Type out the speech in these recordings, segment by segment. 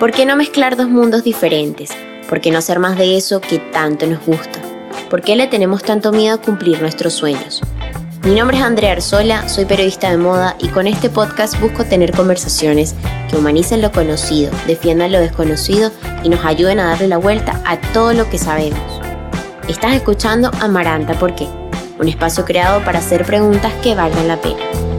¿Por qué no mezclar dos mundos diferentes? ¿Por qué no hacer más de eso que tanto nos gusta? ¿Por qué le tenemos tanto miedo a cumplir nuestros sueños? Mi nombre es Andrea Arzola, soy periodista de moda y con este podcast busco tener conversaciones que humanicen lo conocido, defiendan lo desconocido y nos ayuden a darle la vuelta a todo lo que sabemos. Estás escuchando Amaranta, ¿por qué? Un espacio creado para hacer preguntas que valgan la pena.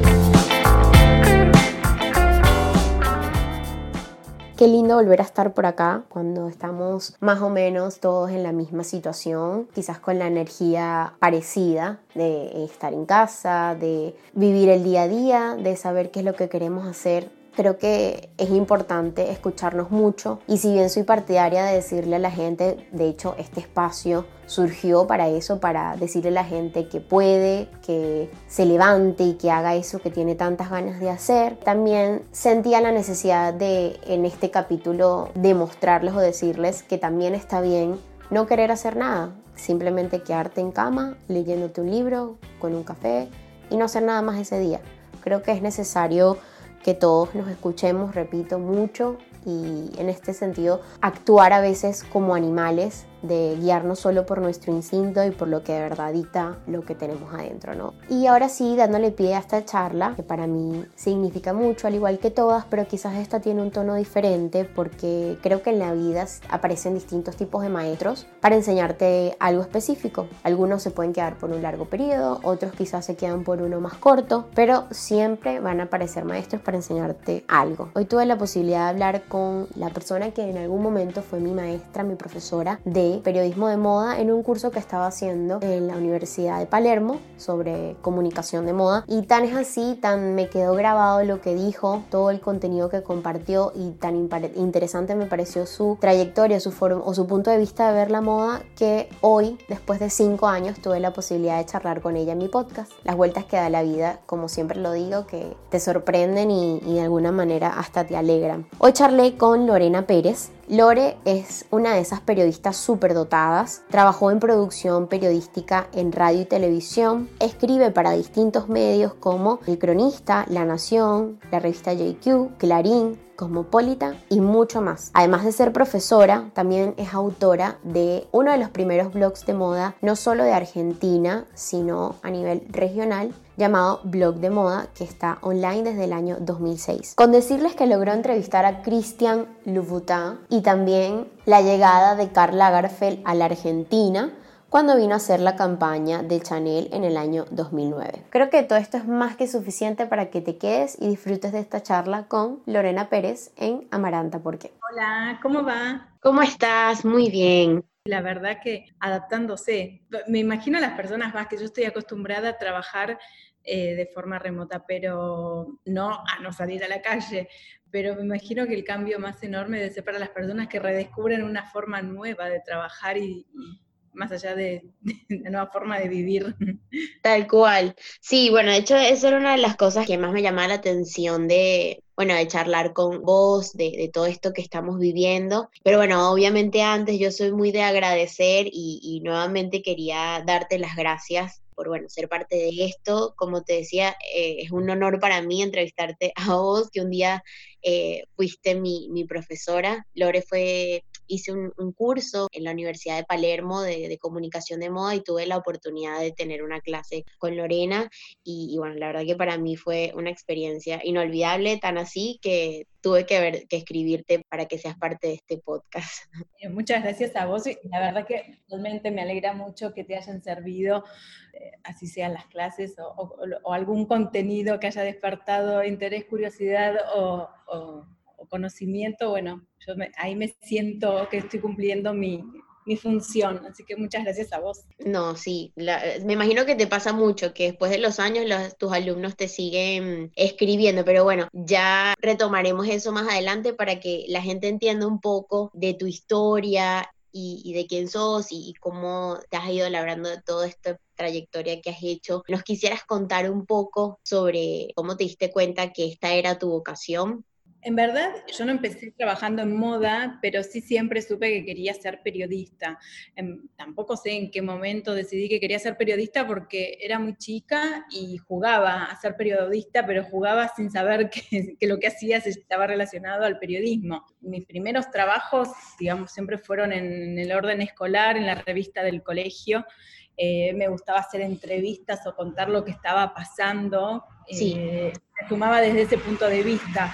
Qué lindo volver a estar por acá cuando estamos más o menos todos en la misma situación, quizás con la energía parecida de estar en casa, de vivir el día a día, de saber qué es lo que queremos hacer Creo que es importante escucharnos mucho y si bien soy partidaria de decirle a la gente, de hecho este espacio surgió para eso, para decirle a la gente que puede, que se levante y que haga eso que tiene tantas ganas de hacer. También sentía la necesidad de en este capítulo demostrarles o decirles que también está bien no querer hacer nada, simplemente quedarte en cama leyéndote un libro con un café y no hacer nada más ese día. Creo que es necesario que todos nos escuchemos, repito, mucho y en este sentido actuar a veces como animales de guiarnos solo por nuestro instinto y por lo que de verdad dicta lo que tenemos adentro, ¿no? Y ahora sí, dándole pie a esta charla, que para mí significa mucho, al igual que todas, pero quizás esta tiene un tono diferente porque creo que en la vida aparecen distintos tipos de maestros para enseñarte algo específico. Algunos se pueden quedar por un largo periodo, otros quizás se quedan por uno más corto, pero siempre van a aparecer maestros para enseñarte algo. Hoy tuve la posibilidad de hablar con la persona que en algún momento fue mi maestra, mi profesora de periodismo de moda en un curso que estaba haciendo en la Universidad de Palermo sobre comunicación de moda. Y tan es así, tan me quedó grabado lo que dijo, todo el contenido que compartió y tan interesante me pareció su trayectoria su o su punto de vista de ver la moda que hoy, después de cinco años, tuve la posibilidad de charlar con ella en mi podcast. Las vueltas que da la vida, como siempre lo digo, que te sorprenden y, y de alguna manera hasta te alegran. Hoy charlé con Lorena Pérez, Lore es una de esas periodistas superdotadas, trabajó en producción periodística en radio y televisión, escribe para distintos medios como El Cronista, La Nación, la revista JQ, Clarín, Cosmopolita y mucho más. Además de ser profesora, también es autora de uno de los primeros blogs de moda, no solo de Argentina, sino a nivel regional, llamado Blog de Moda, que está online desde el año 2006. Con decirles que logró entrevistar a Christian Louboutin y también la llegada de Karl Lagerfeld a la Argentina, cuando vino a hacer la campaña de Chanel en el año 2009. Creo que todo esto es más que suficiente para que te quedes y disfrutes de esta charla con Lorena Pérez en Amaranta. ¿Por qué? Hola, ¿cómo va? ¿Cómo estás? Muy bien. La verdad que adaptándose. Me imagino a las personas más que yo estoy acostumbrada a trabajar eh, de forma remota, pero no a no salir a la calle. Pero me imagino que el cambio más enorme debe para las personas que redescubren una forma nueva de trabajar y, más allá de, la nueva forma de vivir. Tal cual. Sí, bueno, de hecho, eso era una de las cosas que más me llamaba la atención de, bueno, de charlar con vos, de, todo esto que estamos viviendo. Pero bueno, obviamente antes yo soy muy de agradecer y nuevamente quería darte las gracias por bueno, ser parte de esto. Como te decía, eh, es un honor para mí entrevistarte a vos, que un día eh, fuiste mi, mi, profesora. Lore fue hice un, curso en la Universidad de Palermo de, comunicación de moda y tuve la oportunidad de tener una clase con Lorena y, bueno, la verdad que para mí fue una experiencia inolvidable, tan así que tuve que, escribirte para que seas parte de este podcast. Muchas gracias a vos y la verdad que realmente me alegra mucho que te hayan servido, eh, así sean las clases o, algún contenido que haya despertado interés, curiosidad o conocimiento, bueno, yo ahí me siento que estoy cumpliendo mi, función. Así que muchas gracias a vos. No, sí, me imagino que te pasa mucho, que después de los años tus alumnos te siguen escribiendo, pero bueno, ya retomaremos eso más adelante para que la gente entienda un poco de tu historia y, de quién sos y, y, cómo te has ido labrando toda esta trayectoria que has hecho. ¿Nos quisieras contar un poco sobre cómo te diste cuenta que esta era tu vocación? En verdad, yo no empecé trabajando en moda, pero sí siempre supe que quería ser periodista. Em, tampoco sé en qué momento decidí que quería ser periodista porque era muy chica y jugaba a ser periodista, pero jugaba sin saber que, lo que hacía estaba relacionado al periodismo. Mis primeros trabajos, digamos, siempre fueron en el orden escolar, en la revista del colegio. Eh, me gustaba hacer entrevistas o contar lo que estaba pasando. Sí. Eh, me sumaba desde ese punto de vista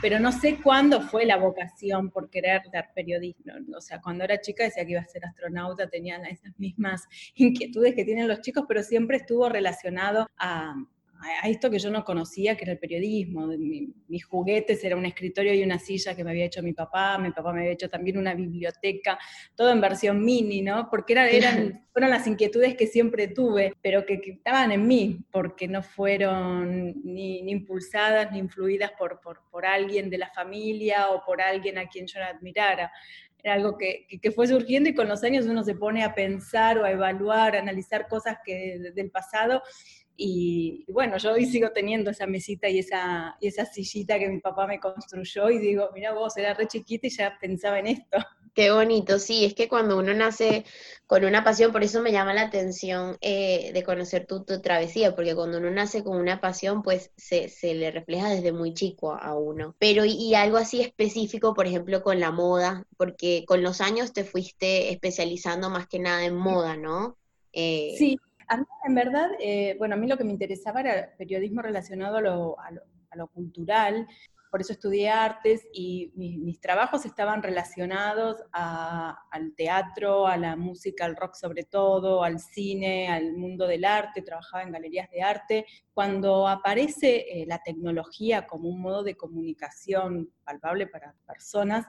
pero no sé cuándo fue la vocación por querer dar periodismo. O sea, cuando era chica decía que iba a ser astronauta, tenía esas mismas inquietudes que tienen los chicos, pero siempre estuvo relacionado a, a esto que yo no conocía, que era el periodismo. mis juguetes era un escritorio y una silla que me había hecho mi papá, mi papá me había hecho también una biblioteca, todo en versión mini, ¿no? Porque eran, fueron las inquietudes que siempre tuve, pero que, estaban en mí, porque no fueron ni, impulsadas ni influidas por, por, por, alguien de la familia o por alguien a quien yo admirara. Era algo que, que, fue surgiendo y con los años uno se pone a pensar o a evaluar, a analizar cosas que, del pasado y, bueno, yo hoy sigo teniendo esa mesita y esa, y esa sillita que mi papá me construyó y digo, mira vos, era re chiquita y ya pensaba en esto. Qué bonito, sí, es que cuando uno nace con una pasión, por eso me llama la atención eh, de conocer tu, tu, travesía, porque cuando uno nace con una pasión, pues se, se le refleja desde muy chico a uno. Pero y, algo así específico, por ejemplo, con la moda, porque con los años te fuiste especializando más que nada en moda, ¿no? Eh, sí, a mí, en verdad, eh, bueno, a mí lo que me interesaba era periodismo relacionado a lo, cultural, por eso estudié artes y mis, trabajos estaban relacionados al teatro, a la música, al rock sobre todo, al cine, al mundo del arte, trabajaba en galerías de arte. Cuando aparece eh, la tecnología como un modo de comunicación palpable para personas,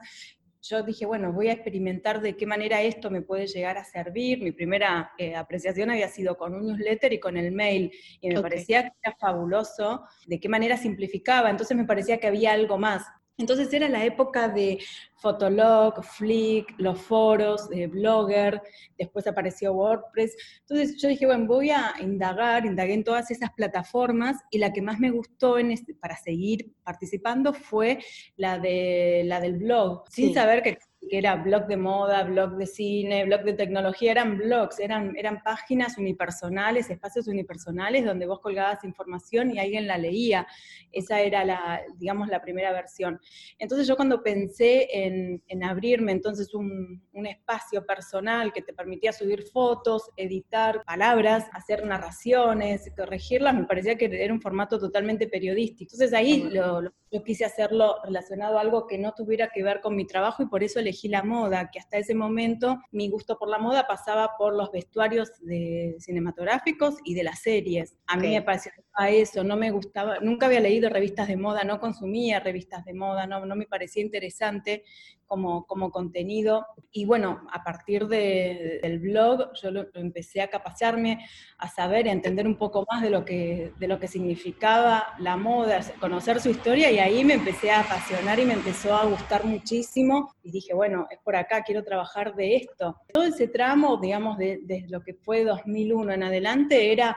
yo dije, bueno, voy a experimentar de qué manera esto me puede llegar a servir. Mi primera eh, apreciación había sido con un newsletter y con el mail, y me parecía que era fabuloso de qué manera simplificaba, entonces me parecía que había algo más. Entonces era la época de Fotolog, Flick, los foros, de Blogger, después apareció WordPress. Entonces yo dije, bueno, voy a indagar, indagué en todas esas plataformas y la que más me gustó en este, para seguir participando fue la, de, la del blog, sin saber que que era blog de moda, blog de cine, blog de tecnología, eran blogs, eran, eran páginas unipersonales, espacios unipersonales donde vos colgabas información y alguien la leía. Esa era la, digamos, la primera versión. Entonces yo cuando pensé en, en abrirme entonces un, un, espacio personal que te permitía subir fotos, editar palabras, hacer narraciones, corregirlas, me parecía que era un formato totalmente periodístico. Entonces ahí lo, lo, yo quise hacerlo relacionado a algo que no tuviera que ver con mi trabajo y por eso elegí la moda, que hasta ese momento mi gusto por la moda pasaba por los vestuarios de cinematográficos y de las series. A mí me parecía eso, no me gustaba, nunca había leído revistas de moda, no consumía revistas de moda, no, no me parecía interesante como, contenido. Y bueno, a partir del blog yo lo, empecé a capacitarme, a saber, a entender un poco más de lo, que, de lo que significaba la moda, conocer su historia y ahí me empecé a apasionar y me empezó a gustar muchísimo y dije, bueno, es por acá, quiero trabajar de esto. Todo ese tramo, digamos, desde de lo que fue 2001 en adelante, era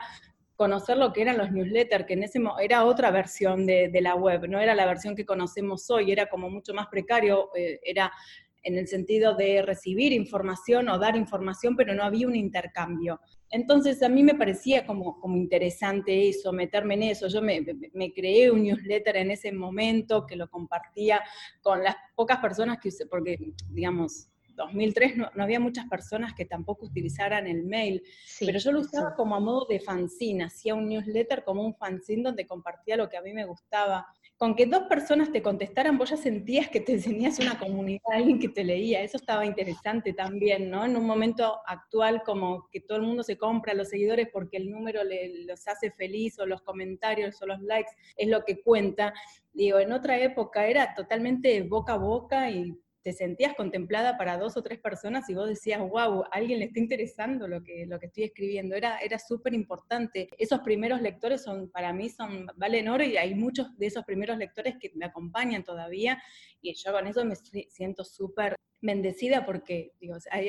conocer lo que eran los newsletters, que en ese era otra versión de, la web, no era la versión que conocemos hoy, era como mucho más precario, eh, era en el sentido de recibir información o dar información, pero no había un intercambio. Entonces a mí me parecía como, como interesante eso, meterme en eso. Yo me, me, creé un newsletter en ese momento que lo compartía con las pocas personas que, porque digamos, 2003 no, había muchas personas que tampoco utilizaran el mail, pero yo lo usaba como a modo de fanzine, hacía un newsletter como un fanzine donde compartía lo que a mí me gustaba. Con que dos personas te contestaran, vos ya sentías que te tenías una comunidad, alguien que te leía, eso estaba interesante también, ¿no? En un momento actual como que todo el mundo se compra a los seguidores porque el número le, los hace feliz o los comentarios o los likes es lo que cuenta. Digo, en otra época era totalmente boca a boca y te sentías contemplada para dos o tres personas y vos decías, wow, alguien le está interesando lo que, lo que estoy escribiendo. Era, era súper importante. Esos primeros lectores son, para mí son, valen oro y hay muchos de esos primeros lectores que me acompañan todavía y yo con eso me siento súper bendecida porque digo, hay,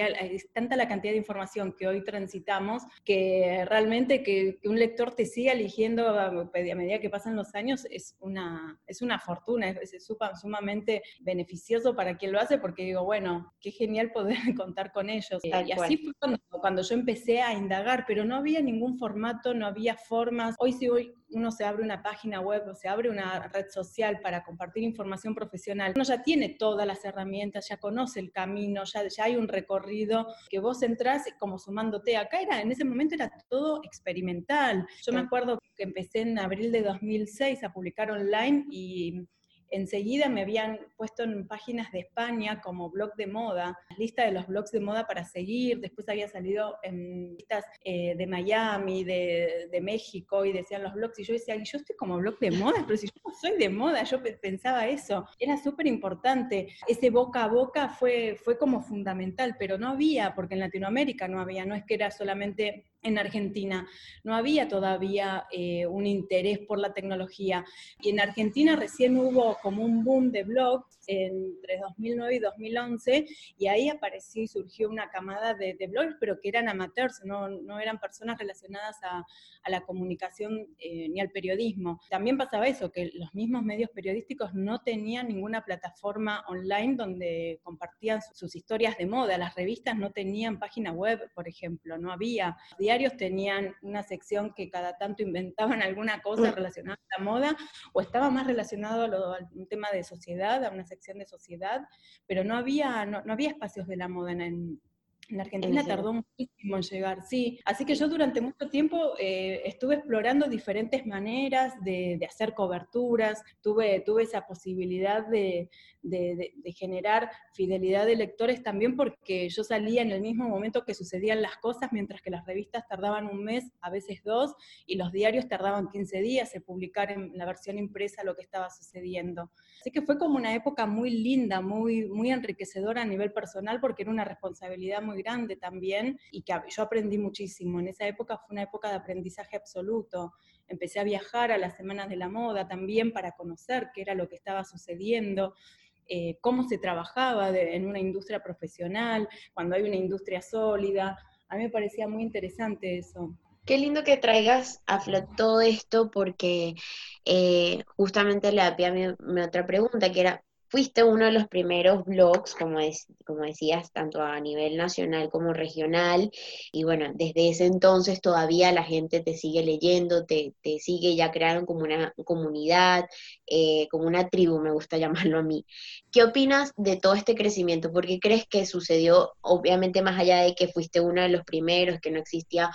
tanta la cantidad de información que hoy transitamos que realmente que, un lector te siga eligiendo a, medida que pasan los años es una, es una fortuna, es, es sumamente beneficioso para quien lo hace porque digo, bueno, qué genial poder contar con ellos. y así fue cuando, cuando yo empecé a indagar, pero no había ningún formato, no había formas. Hoy si hoy uno se abre una página web o se abre una red social para compartir información profesional, uno ya tiene todas las herramientas, ya conoce el camino, ya, ya hay un recorrido que vos entrás como sumándote. Acá era, en ese momento era todo experimental. Yo me acuerdo que empecé en abril de 2006 a publicar online y enseguida me habían puesto en páginas de España como blog de moda, lista de los blogs de moda para seguir, después había salido en listas eh, de Miami, de, de, México, y decían los blogs, y yo decía, yo estoy como blog de moda, pero si yo no soy de moda, yo pensaba eso, era súper importante, ese boca a boca fue, fue como fundamental, pero no había, porque en Latinoamérica no había, no es que era solamente en Argentina. No había todavía eh, un interés por la tecnología. Y en Argentina recién hubo como un boom de blogs entre 2009 y 2011, y ahí apareció y surgió una camada de, blogs, pero que eran amateurs, no, no eran personas relacionadas a, a la comunicación eh, ni al periodismo. También pasaba eso, que los mismos medios periodísticos no tenían ninguna plataforma online donde compartían sus historias de moda. Las revistas no tenían página web, por ejemplo, no había. Los diarios tenían una sección que cada tanto inventaban alguna cosa relacionada a la moda o estaba más relacionado a, un tema de sociedad, a una sección de sociedad, pero no había, no, había espacios de la moda en en Argentina tardó muchísimo en llegar, sí. Así que yo durante mucho tiempo eh, estuve explorando diferentes maneras de, hacer coberturas, tuve, tuve esa posibilidad de, generar fidelidad de lectores también porque yo salía en el mismo momento que sucedían las cosas, mientras que las revistas tardaban un mes, a veces dos, y los diarios tardaban 15 días en publicar en la versión impresa lo que estaba sucediendo. Así que fue como una época muy linda, muy, muy enriquecedora a nivel personal porque era una responsabilidad muy grande también y que yo aprendí muchísimo. En esa época fue una época de aprendizaje absoluto. Empecé a viajar a las semanas de la moda también para conocer qué era lo que estaba sucediendo. Eh, cómo se trabajaba en una industria profesional, cuando hay una industria sólida. A mí me parecía muy interesante eso. Qué lindo que traigas a flot todo esto porque eh, justamente le da mi, otra pregunta, que era, fuiste uno de los primeros blogs, como, decías, tanto a nivel nacional como regional, y bueno, desde ese entonces todavía la gente te sigue leyendo, te, te sigue, ya crearon como una comunidad, eh, como una tribu, me gusta llamarlo a mí. ¿Qué opinas de todo este crecimiento? ¿Por qué crees que sucedió, obviamente más allá de que fuiste uno de los primeros, que no existía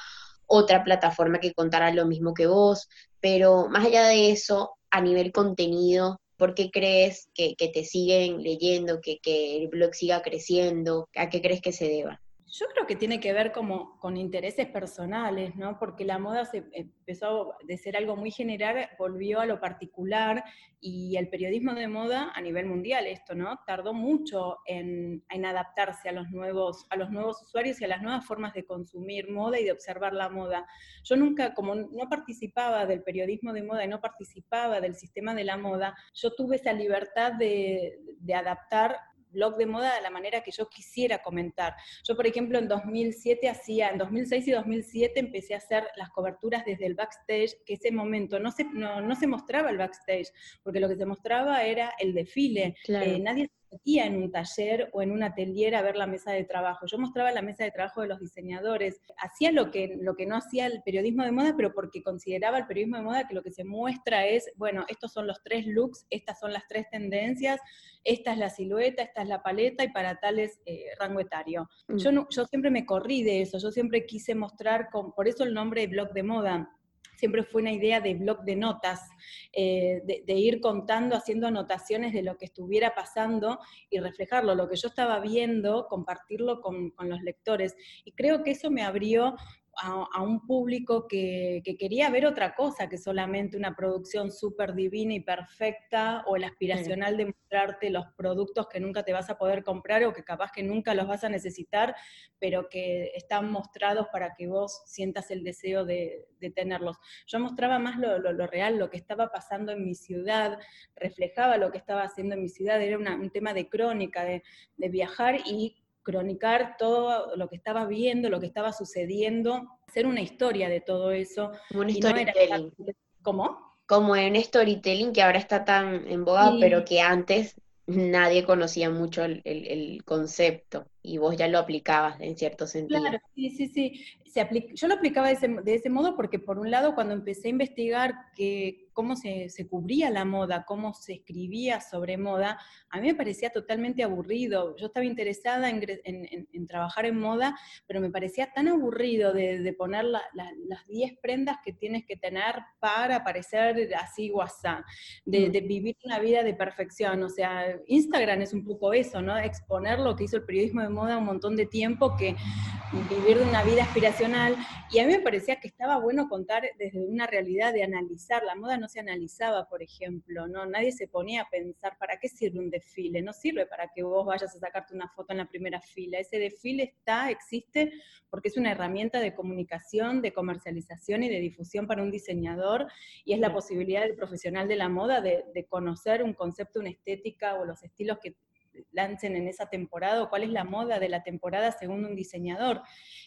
otra plataforma que contara lo mismo que vos, pero más allá de eso, a nivel contenido, ¿por qué crees que, te siguen leyendo, que, que el blog siga creciendo? ¿A qué crees que se deba? Yo creo que tiene que ver como con intereses personales, ¿no? Porque la moda se empezó de ser algo muy general, volvió a lo particular y el periodismo de moda a nivel mundial, esto, ¿no? Tardó mucho en, adaptarse a los, nuevos, a los nuevos usuarios y a las nuevas formas de consumir moda y de observar la moda. Yo nunca, como no participaba del periodismo de moda y no participaba del sistema de la moda, yo tuve esa libertad de, de adaptar blog de moda de la manera que yo quisiera comentar. Yo, por ejemplo, en 2007 hacía, en 2006 y 2007 empecé a hacer las coberturas desde el backstage, que ese momento no se, no, se mostraba el backstage, porque lo que se mostraba era el desfile. Eh, nadie metía en un taller o en un atelier a ver la mesa de trabajo. Yo mostraba la mesa de trabajo de los diseñadores. Hacía lo que, lo que no hacía el periodismo de moda, pero porque consideraba el periodismo de moda que lo que se muestra es, bueno, estos son los tres looks, estas son las tres tendencias, esta es la silueta, esta es la paleta y para tales eh, rango etario. Mm. Yo, no, yo siempre me corrí de eso, yo siempre quise mostrar, con, por eso el nombre de blog de moda siempre fue una idea de blog de notas, eh, de, ir contando, haciendo anotaciones de lo que estuviera pasando y reflejarlo, lo que yo estaba viendo, compartirlo con, los lectores. Y creo que eso me abrió a, un público que, quería ver otra cosa que solamente una producción súper divina y perfecta o el aspiracional de mostrarte los productos que nunca te vas a poder comprar o que capaz que nunca los vas a necesitar, pero que están mostrados para que vos sientas el deseo de, tenerlos. Yo mostraba más lo, real, lo que estaba pasando en mi ciudad, reflejaba lo que estaba haciendo en mi ciudad, era un tema de crónica, de, de viajar y cronicar todo lo que estaba viendo, lo que estaba sucediendo, hacer una historia de todo eso. Como un storytelling. ¿Cómo? Como un storytelling que ahora está tan en boga, pero que antes nadie conocía mucho el, concepto y vos ya lo aplicabas en cierto sentido. Claro, sí, sí, sí. Se yo lo aplicaba de ese, de ese, modo porque por un lado cuando empecé a investigar que, cómo se, se, cubría la moda, cómo se escribía sobre moda, a mí me parecía totalmente aburrido. Yo estaba interesada en, en, trabajar en moda, pero me parecía tan aburrido de, de poner las 10 prendas que tienes que tener para parecer así o de, mm. de vivir una vida de perfección. O sea, Instagram es un poco eso, ¿no? Exponer lo que hizo el periodismo de moda un montón de tiempo que vivir de una vida aspiracional. Y a mí me parecía que estaba bueno contar desde una realidad de analizar. La moda no se analizaba, por ejemplo, ¿no? Nadie se ponía a pensar, ¿para qué sirve un desfile? No sirve para que vos vayas a sacarte una foto en la primera fila. Ese desfile está, existe, porque es una herramienta de comunicación, de comercialización y de difusión para un diseñador, y es la posibilidad del profesional de la moda de, de conocer un concepto, una estética o los estilos que lancen en esa temporada o cuál es la moda de la temporada según un diseñador.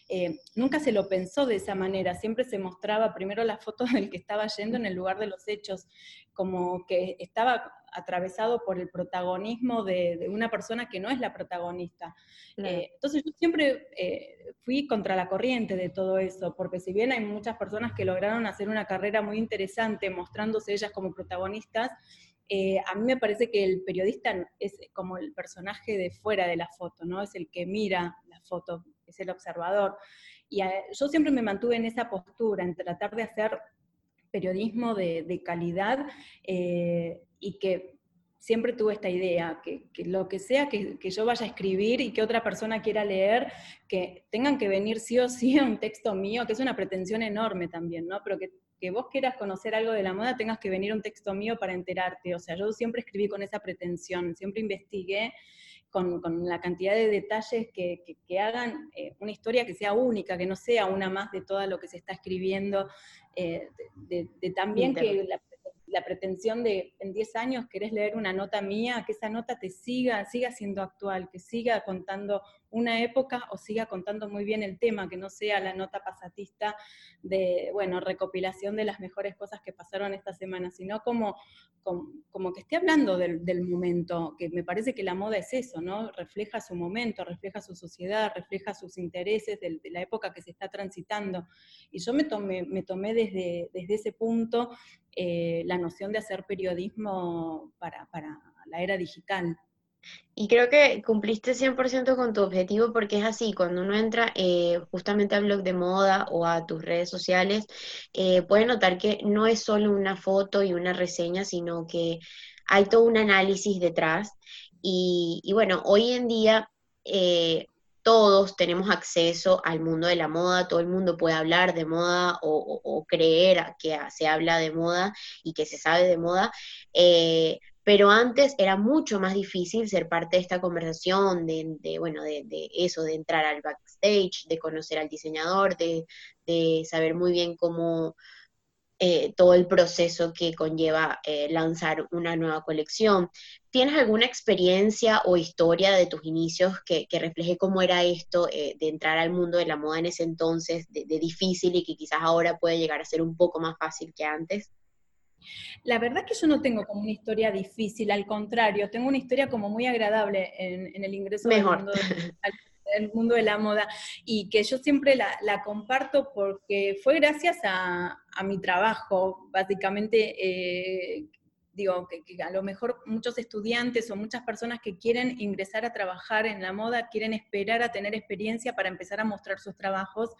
Eh, nunca se lo pensó de esa manera, siempre se mostraba primero la foto del que estaba yendo en el lugar de los hechos, como que estaba atravesado por el protagonismo de, una persona que no es la protagonista. Eh, entonces yo siempre eh, fui contra la corriente de todo eso, porque si bien hay muchas personas que lograron hacer una carrera muy interesante mostrándose ellas como protagonistas, eh, a mí me parece que el periodista es como el personaje de fuera de la foto, ¿no? Es el que mira la foto, es el observador. Y yo siempre me mantuve en esa postura, en tratar de hacer periodismo de, calidad eh, y que siempre tuve esta idea, que, lo que sea que, que, yo vaya a escribir y que otra persona quiera leer, que tengan que venir sí o sí a un texto mío, que es una pretensión enorme también, ¿no? Pero que que vos quieras conocer algo de la moda tengas que venir un texto mío para enterarte. O sea, yo siempre escribí con esa pretensión, siempre investigué con, la cantidad de detalles que, hagan eh, una historia que sea única, que no sea una más de todo lo que se está escribiendo, eh, de, también que la, la, pretensión de en 10 años querés leer una nota mía, que esa nota te siga, siga siendo actual, que siga contando una época o siga contando muy bien el tema, que no sea la nota pasatista de, bueno, recopilación de las mejores cosas que pasaron esta semana, sino como, como, que esté hablando del, momento, que me parece que la moda es eso, ¿no? Refleja su momento, refleja su sociedad, refleja sus intereses de, la época que se está transitando. Y yo me tomé, desde, desde ese punto eh, la noción de hacer periodismo para, para la era digital. Y creo que cumpliste 100% con tu objetivo porque es así, cuando uno entra eh, justamente al blog de moda o a tus redes sociales, eh, puede notar que no es solo una foto y una reseña, sino que hay todo un análisis detrás. Y, bueno, hoy en día eh, todos tenemos acceso al mundo de la moda, todo el mundo puede hablar de moda o, creer que se habla de moda y que se sabe de moda, pero antes era mucho más difícil ser parte de esta conversación, de, bueno, de, eso, de entrar al backstage, de conocer al diseñador, de, saber muy bien cómo eh, todo el proceso que conlleva eh, lanzar una nueva colección. ¿Tienes alguna experiencia o historia de tus inicios que, refleje cómo era esto eh, de entrar al mundo de la moda en ese entonces, de difícil y que quizás ahora puede llegar a ser un poco más fácil que antes? La verdad que yo no tengo como una historia difícil, al contrario, tengo una historia como muy agradable en, el ingreso Mejor. Al, mundo de la moda y que yo siempre la, comparto porque fue gracias a, mi trabajo, básicamente. Eh, digo, que, a lo mejor muchos estudiantes o muchas personas que quieren ingresar a trabajar en la moda, quieren esperar a tener experiencia para empezar a mostrar sus trabajos.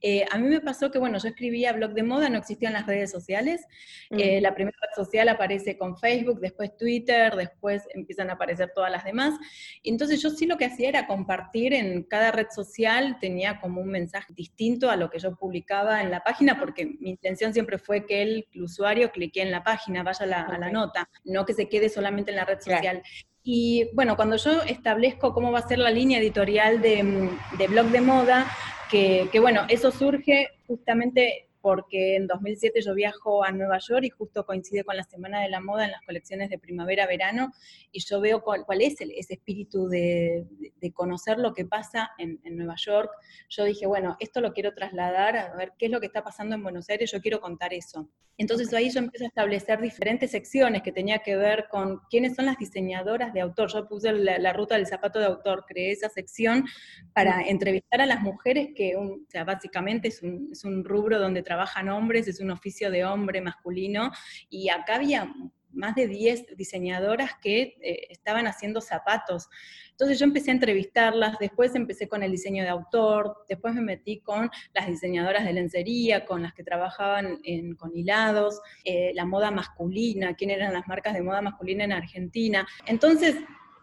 Eh, a mí me pasó que, bueno, yo escribía blog de moda, no existían las redes sociales. Eh, la primera red social aparece con Facebook, después Twitter, después empiezan a aparecer todas las demás. Entonces yo sí lo que hacía era compartir en cada red social, tenía como un mensaje distinto a lo que yo publicaba en la página, porque mi intención siempre fue que el, usuario clique en la página, vaya a la, nota, no que se quede solamente en la red social. Y bueno, cuando yo establezco cómo va a ser la línea editorial de, de blog de moda, que, que, bueno, eso surge justamente porque en 2007 yo viajo a Nueva York y justo coincide con la Semana de la Moda en las colecciones de primavera-verano y yo veo cuál, es ese espíritu de, conocer lo que pasa en, Nueva York. Yo dije, bueno, esto lo quiero trasladar, a ver qué es lo que está pasando en Buenos Aires, yo quiero contar eso. Entonces ahí yo empecé a establecer diferentes secciones que tenía que ver con quiénes son las diseñadoras de autor. Yo puse la, ruta del zapato de autor, creé esa sección para entrevistar a las mujeres que, o sea, básicamente es un, es un rubro donde trabajan hombres, es un oficio de hombre masculino, y acá había más de 10 diseñadoras que eh, estaban haciendo zapatos. Entonces yo empecé a entrevistarlas, después empecé con el diseño de autor, después me metí con las diseñadoras de lencería, con las que trabajaban con hilados, eh, la moda masculina, quién eran las marcas de moda masculina en Argentina. Entonces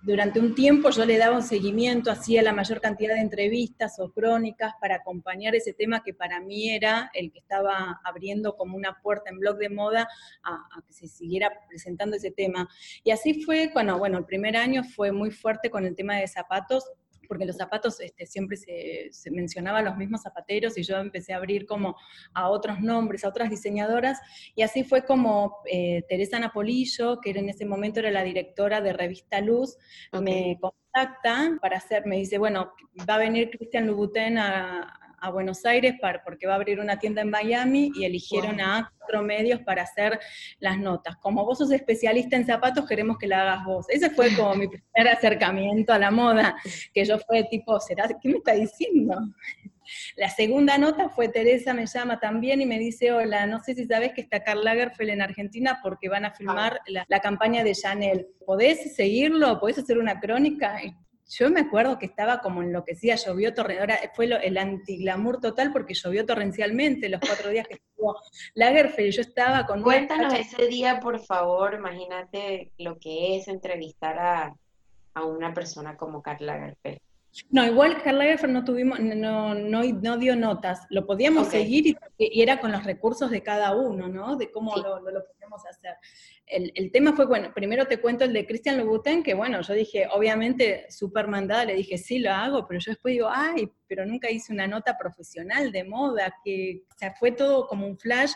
durante un tiempo yo le daba un seguimiento, hacía la mayor cantidad de entrevistas o crónicas para acompañar ese tema que para mí era el que estaba abriendo como una puerta en blog de moda a, que se siguiera presentando ese tema. Y así fue, bueno, bueno, el primer año fue muy fuerte con el tema de zapatos, porque los zapatos este, siempre se, se mencionaba a los mismos zapateros y yo empecé a abrir como a otros nombres, a otras diseñadoras, y así fue como eh, Teresa Napolillo, que en ese momento era la directora de Revista Luz, me contacta para hacer, me dice, bueno, va a venir Cristian Louboutin a, a Buenos Aires para, porque va a abrir una tienda en Miami y eligieron a cuatro medios para hacer las notas. Como vos sos especialista en zapatos, queremos que la hagas vos. Ese fue como mi primer acercamiento a la moda, que yo fue tipo, ¿será? ¿Qué me está diciendo? La segunda nota fue Teresa me llama también y me dice, hola, no sé si sabes que está Karl Lagerfeld en Argentina porque van a filmar ah. la, la, campaña de Chanel. ¿Podés seguirlo? ¿Podés hacer una crónica? Yo me acuerdo que estaba como enloquecida, llovió torrencialmente, fue lo, el antiglamour total porque llovió torrencialmente los cuatro días que estuvo Lagerfeld, yo estaba con... Cuéntanos ese día, por favor, imagínate lo que es entrevistar a, una persona como Karl Lagerfeld. No, igual Karl Lagerfeld no tuvimos, no, no, no dio notas, lo podíamos seguir y, era con los recursos de cada uno, ¿no? De cómo lo, lo, lo podíamos hacer el, tema fue, bueno, primero te cuento el de Christian Louboutin, que bueno, yo dije, obviamente, súper mandada, le dije, sí, lo hago, pero yo después digo, ay, pero nunca hice una nota profesional de moda, que, o sea, fue todo como un flash,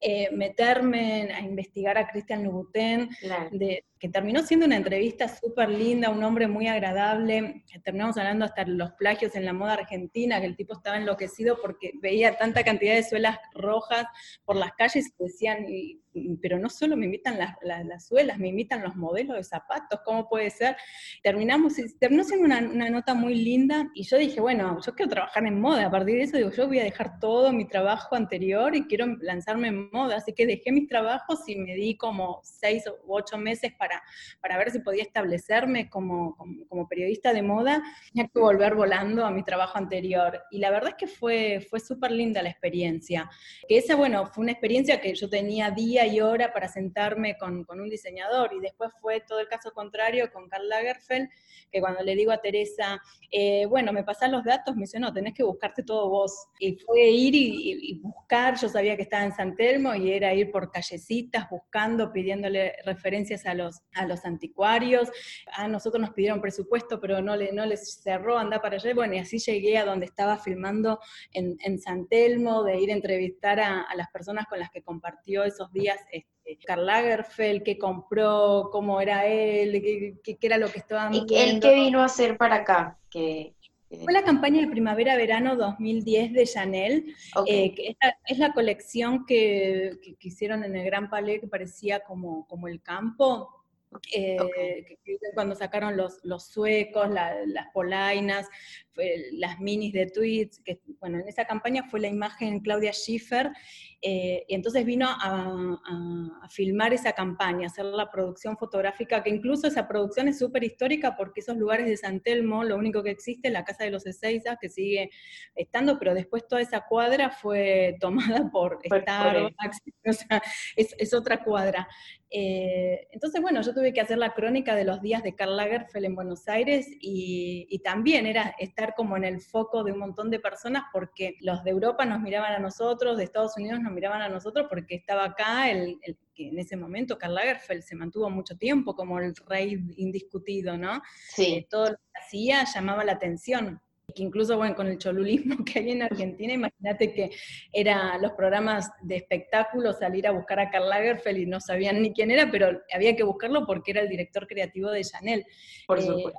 eh, meterme a investigar a Christian Louboutin, de, que terminó siendo una entrevista súper linda, un hombre muy agradable, terminamos hablando hasta los plagios en la moda argentina, que el tipo estaba enloquecido porque veía tanta cantidad de suelas rojas por las calles y decían, pero no solo me invitan las, las, suelas, me invitan los modelos de zapatos, ¿cómo puede ser? Terminamos, terminó siendo una, una, nota muy linda y yo dije, bueno, yo quiero trabajar en moda, a partir de eso digo, yo voy a dejar todo mi trabajo anterior y quiero lanzarme en moda, así que dejé mis trabajos y me di como seis u ocho meses para, para ver si podía establecerme como, como, como periodista de moda, tenía que volver volando a mi trabajo anterior. Y la verdad es que fue, fue súper linda la experiencia, que esa, bueno, fue una experiencia que yo tenía día y hora para sentarme con, con, un diseñador. Y después fue todo el caso contrario con Karl Lagerfeld, que cuando le digo a Teresa, eh, bueno, me pasan los datos, me dice, no, tenés que buscarte todo vos. Y fue ir y, buscar, yo sabía que estaba en San Telmo y era ir por callecitas buscando, pidiéndole referencias a los, a los anticuarios. A nosotros nos pidieron presupuesto, pero no, le, no les cerró, anda para allá. Bueno, y así llegué a donde estaba filmando en, en San Telmo, de ir a entrevistar a, a las personas con las que compartió esos días este, Karl Lagerfeld, qué compró, cómo era él, qué, era lo que estaba ¿Y él qué vino a hacer para acá? Que, Fue la campaña de primavera-verano 2010 de Chanel, eh, que es la, colección que, hicieron en el Gran Palais que parecía como, como el campo, Eh, cuando sacaron los, los suecos, las polainas, las minis de tweets, que bueno, en esa campaña fue la imagen Claudia Schiffer, eh, y entonces vino a, filmar esa campaña, hacer la producción fotográfica, que incluso esa producción es súper histórica porque esos lugares de San Telmo, lo único que existe es la Casa de los Ezeiza, que sigue estando, pero después toda esa cuadra fue tomada por Starbucks, o sea, es, es otra cuadra. Eh, entonces, bueno, yo tuve que hacer la crónica de los días de Karl Lagerfeld en Buenos Aires y, también era estar como en el foco de un montón de personas porque los de Europa nos miraban a nosotros, de Estados Unidos nos miraban a nosotros porque estaba acá el, que en ese momento Karl Lagerfeld se mantuvo mucho tiempo como el rey indiscutido, ¿no? Sí. Eh, todo lo que hacía llamaba la atención que incluso, bueno, con el cholulismo que hay en Argentina, imagínate que eran los programas de espectáculos salir a buscar a Karl Lagerfeld y no sabían ni quién era, pero había que buscarlo porque era el director creativo de Chanel. Por eh, supuesto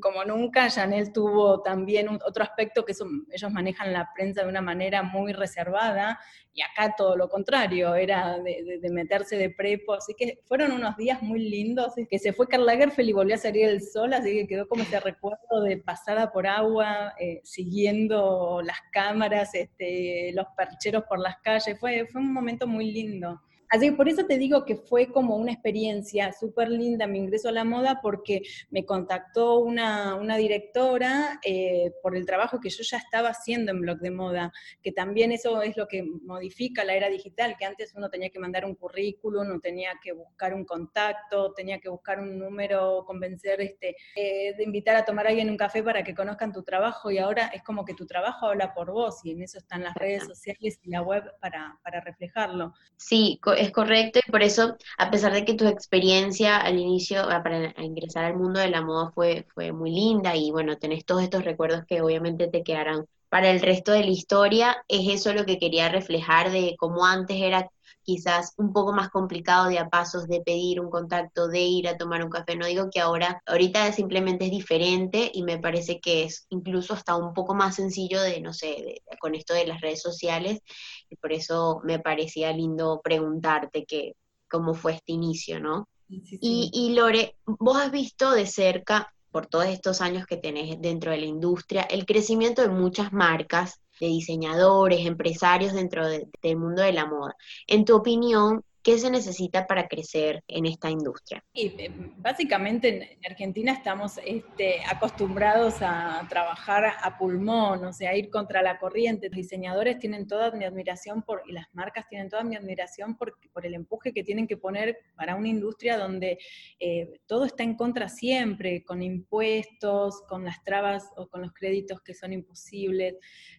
como nunca, Chanel tuvo también otro aspecto que ellos manejan la prensa de una manera muy reservada, y acá todo lo contrario, era de, meterse de prepo, así que fueron unos días muy lindos, que se fue Karl Lagerfeld y volvió a salir el sol, así que quedó como ese recuerdo de pasada por agua, eh, siguiendo las cámaras, este, los percheros por las calles, fue, fue un momento muy lindo. Así que por eso te digo que fue como una experiencia súper linda mi ingreso a la moda porque me contactó una, directora eh, por el trabajo que yo ya estaba haciendo en blog de moda, que también eso es lo que modifica la era digital, que antes uno tenía que mandar un currículum, uno tenía que buscar un contacto, tenía que buscar un número, convencer este, eh, de invitar a tomar a alguien un café para que conozcan tu trabajo y ahora es como que tu trabajo habla por vos y en eso están las redes sociales y la web para, para reflejarlo. Sí, es correcto y por eso, a pesar de que tu experiencia al inicio para ingresar al mundo de la moda fue, fue muy linda y bueno, tenés todos estos recuerdos que obviamente te quedarán para el resto de la historia, es eso lo que quería reflejar de cómo antes era quizás un poco más complicado de a pasos de pedir un contacto, de ir a tomar un café. No digo que ahora, ahorita simplemente es diferente y me parece que es incluso hasta un poco más sencillo de, no sé, con esto de las redes sociales. Y por eso me parecía lindo preguntarte que, cómo fue este inicio, ¿no? Y, y Lore, vos has visto de cerca por todos estos años que tenés dentro de la industria, el crecimiento de muchas marcas de diseñadores, empresarios dentro del mundo de la moda. En tu opinión, ¿Qué se necesita para crecer en esta industria? Eh, básicamente en Argentina estamos este, acostumbrados a trabajar a pulmón, o sea, a ir contra la corriente. Los diseñadores tienen toda mi admiración por, y las marcas tienen toda mi admiración por, por el empuje que tienen que poner para una industria donde eh, todo está en contra siempre, con impuestos, con las trabas o con los créditos que son imposibles,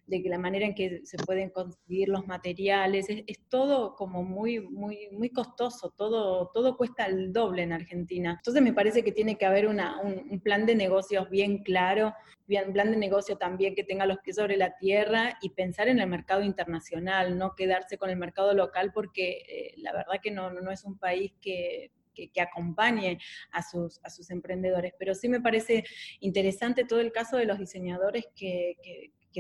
de la manera en que se pueden conseguir los materiales, es, es todo como muy, muy muy costoso, todo, todo cuesta el doble en Argentina. Entonces me parece que tiene que haber un, plan de negocios bien claro, un plan de negocio también que tenga los pies sobre la tierra y pensar en el mercado internacional, no quedarse con el mercado local porque eh, la verdad que no, no es un país que que, acompañe a sus, a sus emprendedores. Pero sí me parece interesante todo el caso de los diseñadores que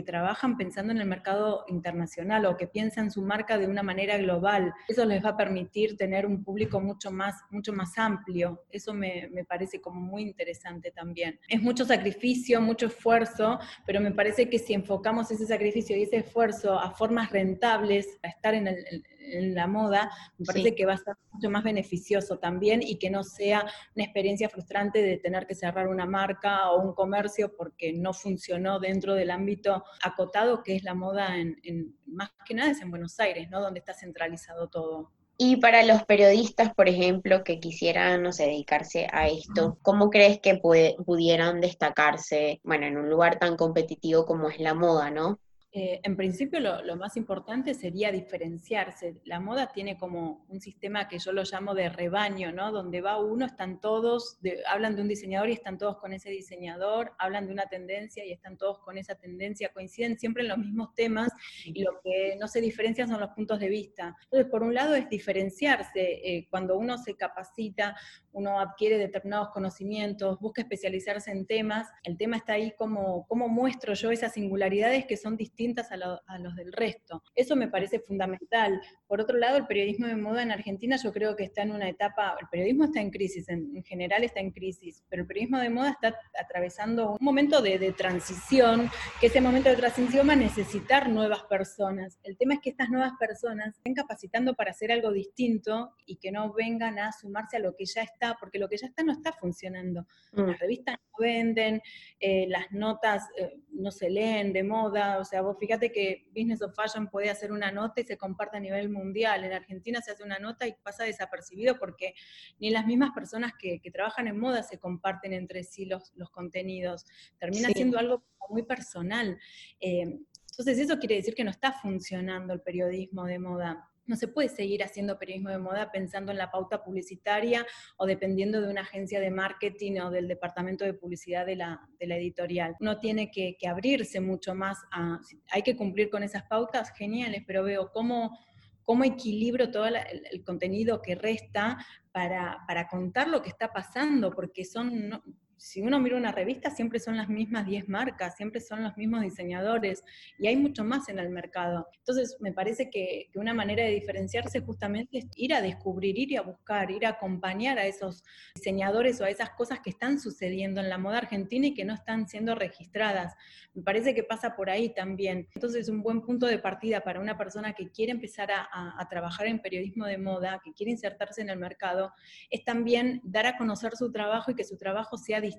trabajan pensando en el mercado internacional o que piensan su marca de una manera global. Eso les va a permitir tener un público mucho más, mucho más amplio. Eso me, me parece como muy interesante también. Es mucho sacrificio, mucho esfuerzo, pero me parece que si enfocamos ese sacrificio y ese esfuerzo a formas rentables, a estar en el, en la moda, me parece que va a ser mucho más beneficioso también y que no sea una experiencia frustrante de tener que cerrar una marca o un comercio porque no funcionó dentro del ámbito acotado que es la moda en, más que nada es en Buenos Aires, ¿no? Donde está centralizado todo. Y para los periodistas, por ejemplo, que quisieran, no sé, dedicarse a esto, ¿cómo crees que pudieran destacarse, bueno, en un lugar tan competitivo como es la moda, ¿no? Eh, en principio lo, más importante sería diferenciarse. La moda tiene como un sistema que yo lo llamo de rebaño, ¿no? Donde va uno, están todos, hablan de un diseñador y están todos con ese diseñador, hablan de una tendencia y están todos con esa tendencia, coinciden siempre en los mismos temas y lo que no se diferencia son los puntos de vista. Entonces, por un lado es diferenciarse. Eh, cuando uno se capacita, uno adquiere determinados conocimientos, busca especializarse en temas, el tema está ahí como, cómo muestro yo esas singularidades que son distintas a, los del resto. Eso me parece fundamental. Por otro lado, el periodismo de moda en Argentina yo creo que está en una etapa, el periodismo está en crisis, en, general está en crisis, pero el periodismo de moda está atravesando un momento de, de transición, que ese momento de transición va a necesitar nuevas personas. El tema es que estas nuevas personas estén capacitando para hacer algo distinto y que no vengan a sumarse a lo que ya está, porque lo que ya está no está funcionando. Mm. Las revistas no venden, eh, las notas eh, no se leen de moda, o sea, vos fíjate que Business of Fashion puede hacer una nota y se comparte a nivel mundial. En Argentina se hace una nota y pasa desapercibido porque ni las mismas personas que, trabajan en moda se comparten entre sí los, los contenidos. Termina siendo algo muy personal. Eh, entonces eso quiere decir que no está funcionando el periodismo de moda. No se puede seguir haciendo periodismo de moda pensando en la pauta publicitaria o dependiendo de una agencia de marketing o del departamento de publicidad de la, editorial. Uno tiene que, abrirse mucho más a... Hay que cumplir con esas pautas geniales, pero veo cómo, cómo equilibro todo el, contenido que resta para, para, contar lo que está pasando, porque son, si uno mira una revista, siempre son las mismas 10 marcas, siempre son los mismos diseñadores y hay mucho más en el mercado. Entonces, me parece que, una manera de diferenciarse justamente es ir a descubrir, ir a buscar, ir a acompañar a esos diseñadores o a esas cosas que están sucediendo en la moda argentina y que no están siendo registradas. Me parece que pasa por ahí también. Entonces, un buen punto de partida para una persona que quiere empezar a trabajar en periodismo de moda, que quiere insertarse en el mercado, es también dar a conocer su trabajo y que su trabajo sea distinto,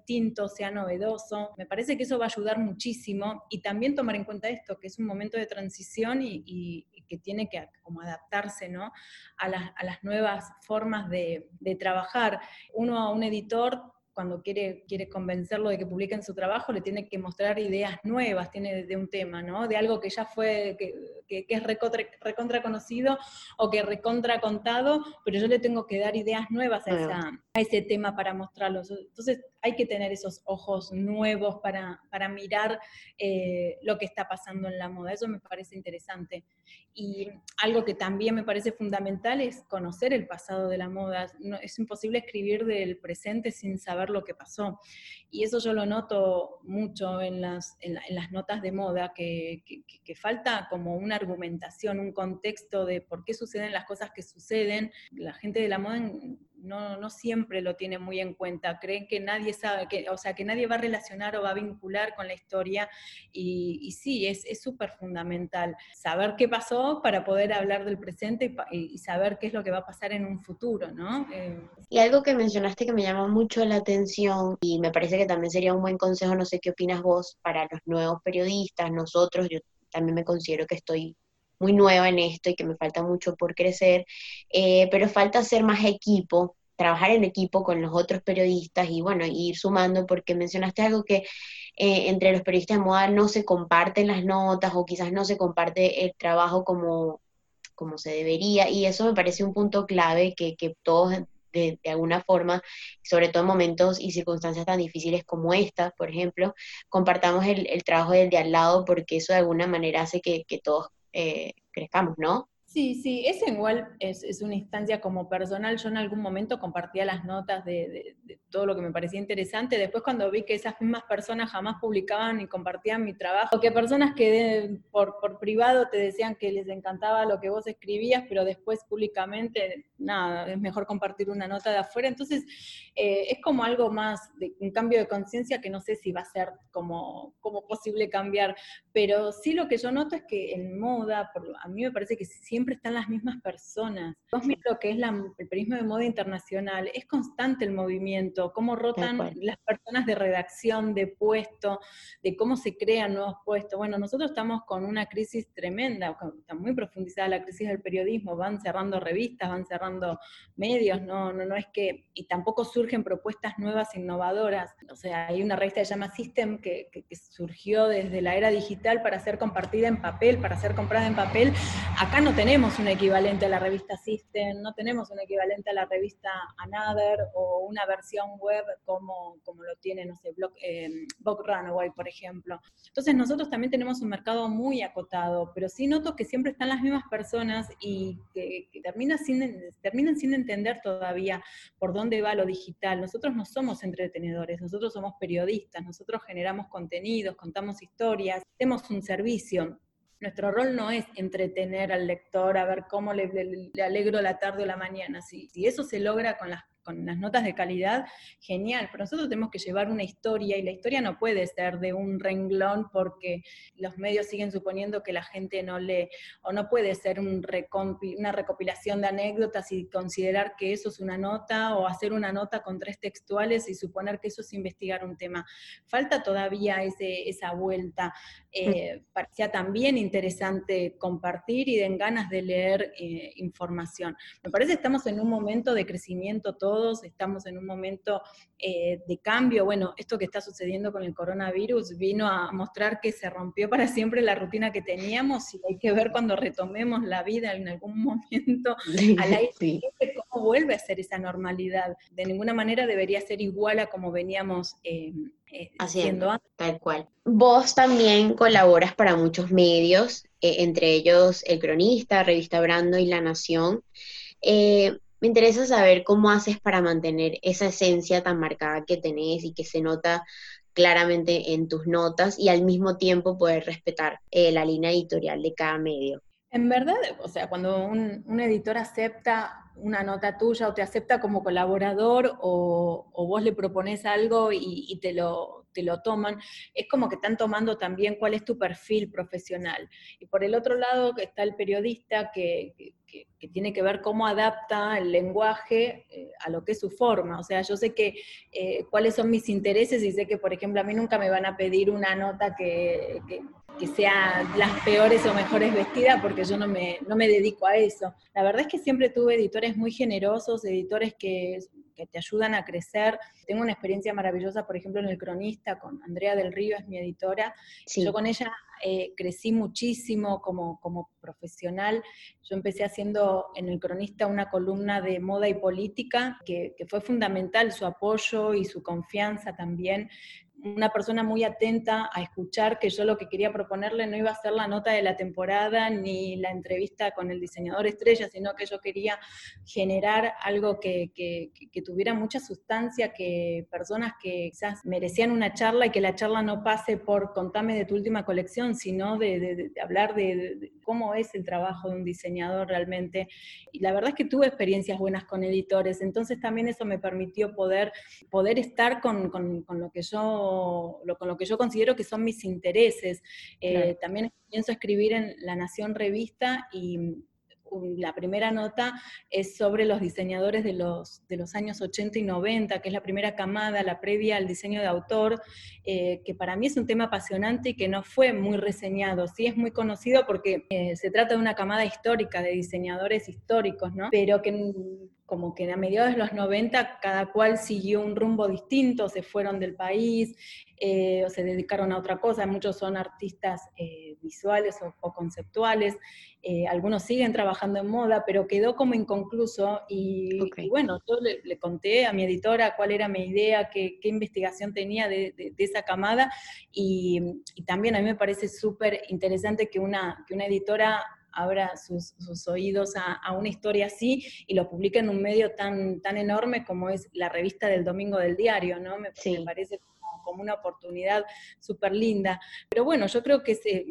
sea novedoso. Me parece que eso va a ayudar muchísimo y también tomar en cuenta esto, que es un momento de transición y, que tiene que como adaptarse ¿no? a, las, nuevas formas de, de trabajar. Uno a un editor cuando quiere, quiere convencerlo de que publiquen su trabajo, le tiene que mostrar ideas nuevas, tiene de, un tema, ¿no? De algo que ya fue, que, es recontra, conocido o que recontra contado, pero yo le tengo que dar ideas nuevas a, a ese tema para mostrarlo. Entonces hay que tener esos ojos nuevos para, para mirar eh, lo que está pasando en la moda. Eso me parece interesante. Y algo que también me parece fundamental es conocer el pasado de la moda. No, es imposible escribir del presente sin saber lo que pasó. Y eso yo lo noto mucho en las, en, las notas de moda, que, que, falta como una argumentación, un contexto de por qué suceden las cosas que suceden. La gente de la moda no, no, siempre lo tiene muy en cuenta. Creen que nadie sabe, que, o sea, que nadie va a relacionar o va a vincular con la historia. Y, sí, es súper fundamental saber qué pasó para poder hablar del presente y, saber qué es lo que va a pasar en un futuro, ¿no? Eh, y algo que mencionaste que me llama mucho la atención y me parece que también sería un buen consejo, no sé qué opinas vos, para los nuevos periodistas, nosotros, yo también me considero que estoy muy nueva en esto y que me falta mucho por crecer, eh, pero falta hacer más equipo, trabajar en equipo con los otros periodistas y bueno, ir sumando porque mencionaste algo que eh, entre los periodistas de moda no se comparten las notas o quizás no se comparte el trabajo como, como se debería y eso me parece un punto clave que, que todos de, alguna forma, sobre todo en momentos y circunstancias tan difíciles como esta, por ejemplo, compartamos el, el trabajo del de al lado porque eso de alguna manera hace que, que todos eh, crezcamos, ¿no? Sí, sí, es igual, es, es, una instancia como personal. Yo en algún momento compartía las notas de, todo lo que me parecía interesante. Después cuando vi que esas mismas personas jamás publicaban y compartían mi trabajo, o que personas que por, por privado te decían que les encantaba lo que vos escribías, pero después públicamente, nada, es mejor compartir una nota de afuera. Entonces, eh, es como algo más, de, un cambio de conciencia que no sé si va a ser como, como posible cambiar. Pero sí lo que yo noto es que en moda, a mí me parece que siempre están las mismas personas. Vos mirá lo que es el periodismo de moda internacional, es constante el movimiento, cómo rotan las personas de redacción, de puesto, de cómo se crean nuevos puestos. Bueno, nosotros estamos con una crisis tremenda, está muy profundizada la crisis del periodismo, van cerrando revistas, van cerrando medios, no, no, no es que, y tampoco surgen propuestas nuevas, innovadoras. O sea, hay una revista que se llama System que, que surgió desde la era digital para ser compartida en papel, para ser comprada en papel. Acá no tenemos tenemos un equivalente a la revista System, no tenemos un equivalente a la revista Another o una versión web como, como lo tiene, no sé, Blog, eh, Runaway, por ejemplo. Entonces nosotros también tenemos un mercado muy acotado, pero sí noto que siempre están las mismas personas y que, terminan, sin, terminan sin entender todavía por dónde va lo digital. Nosotros no somos entretenedores, nosotros somos periodistas, nosotros generamos contenidos, contamos historias, hacemos un servicio nuestro rol no es entretener al lector, a ver cómo le, alegro la tarde o la mañana. Si, si eso se logra con las con las notas de calidad, genial, pero nosotros tenemos que llevar una historia y la historia no puede ser de un renglón porque los medios siguen suponiendo que la gente no lee, o no puede ser un una recopilación de anécdotas y considerar que eso es una nota, o hacer una nota con tres textuales y suponer que eso es investigar un tema. Falta todavía ese, esa vuelta. Eh, parecía también interesante compartir y den ganas de leer eh, información. Me parece que estamos en un momento de crecimiento todo estamos en un momento eh, de cambio. Bueno, esto que está sucediendo con el coronavirus vino a mostrar que se rompió para siempre la rutina que teníamos y hay que ver cuando retomemos la vida en algún momento al aire cómo vuelve a ser esa normalidad. De ninguna manera debería ser igual a como veníamos. Eh, eh, haciendo antes. Tal cual. Vos también colaboras para muchos medios, entre ellos El Cronista, Revista Brando y La Nación. Eh, me interesa saber cómo haces para mantener esa esencia tan marcada que tenés y que se nota claramente en tus notas y al mismo tiempo poder respetar eh, la línea editorial de cada medio. En verdad, o sea, cuando un, editor acepta una nota tuya o te acepta como colaborador o, vos le propones algo y, te, lo, te lo toman, es como que están tomando también cuál es tu perfil profesional. Y por el otro lado está el periodista que, que, tiene que ver cómo adapta el lenguaje eh, a lo que es su forma. O sea, yo sé que eh, cuáles son mis intereses y sé que, por ejemplo, a mí nunca me van a pedir una nota que, que, sea las peores o mejores vestidas porque yo no me, no me dedico a eso. La verdad es que siempre tuve editores muy generosos, editores que que te ayudan a crecer. Tengo una experiencia maravillosa, por ejemplo, en El Cronista, con Andrea del Río, es mi editora. Yo con ella eh, crecí muchísimo como, como profesional. Yo empecé haciendo en El Cronista una columna de moda y política, que, que fue fundamental su apoyo y su confianza también una persona muy atenta a escuchar que yo lo que quería proponerle no iba a ser la nota de la temporada ni la entrevista con el diseñador estrella, sino que yo quería generar algo que, tuviera mucha sustancia, que personas que quizás merecían una charla y que la charla no pase por contame de tu última colección, sino de, hablar de, cómo es el trabajo de un diseñador realmente. Y la verdad es que tuve experiencias buenas con editores, entonces también eso me permitió poder, poder estar con, con lo que yo lo, con lo que yo considero que son mis intereses. Eh, también pienso escribir en La Nación Revista y la primera nota es sobre los diseñadores de los, de los años 80 y 90, que es la primera camada, la previa al diseño de autor, eh, que para mí es un tema apasionante y que no fue muy reseñado. Sí es muy conocido porque eh, se trata de una camada histórica de diseñadores históricos, ¿no? Pero que como que a mediados de los 90 cada cual siguió un rumbo distinto, se fueron del país eh, o se dedicaron a otra cosa, muchos son artistas visuales o, conceptuales, eh, algunos siguen trabajando en moda, pero quedó como inconcluso y, bueno, yo le, conté a mi editora cuál era mi idea, qué, investigación tenía de, esa camada y, también a mí me parece súper interesante que una, que una editora abra sus, oídos a, una historia así y lo publique en un medio tan, tan enorme como es la revista del Domingo del Diario, ¿no? Me, me parece como una oportunidad súper linda. Pero bueno, yo creo que es, eh,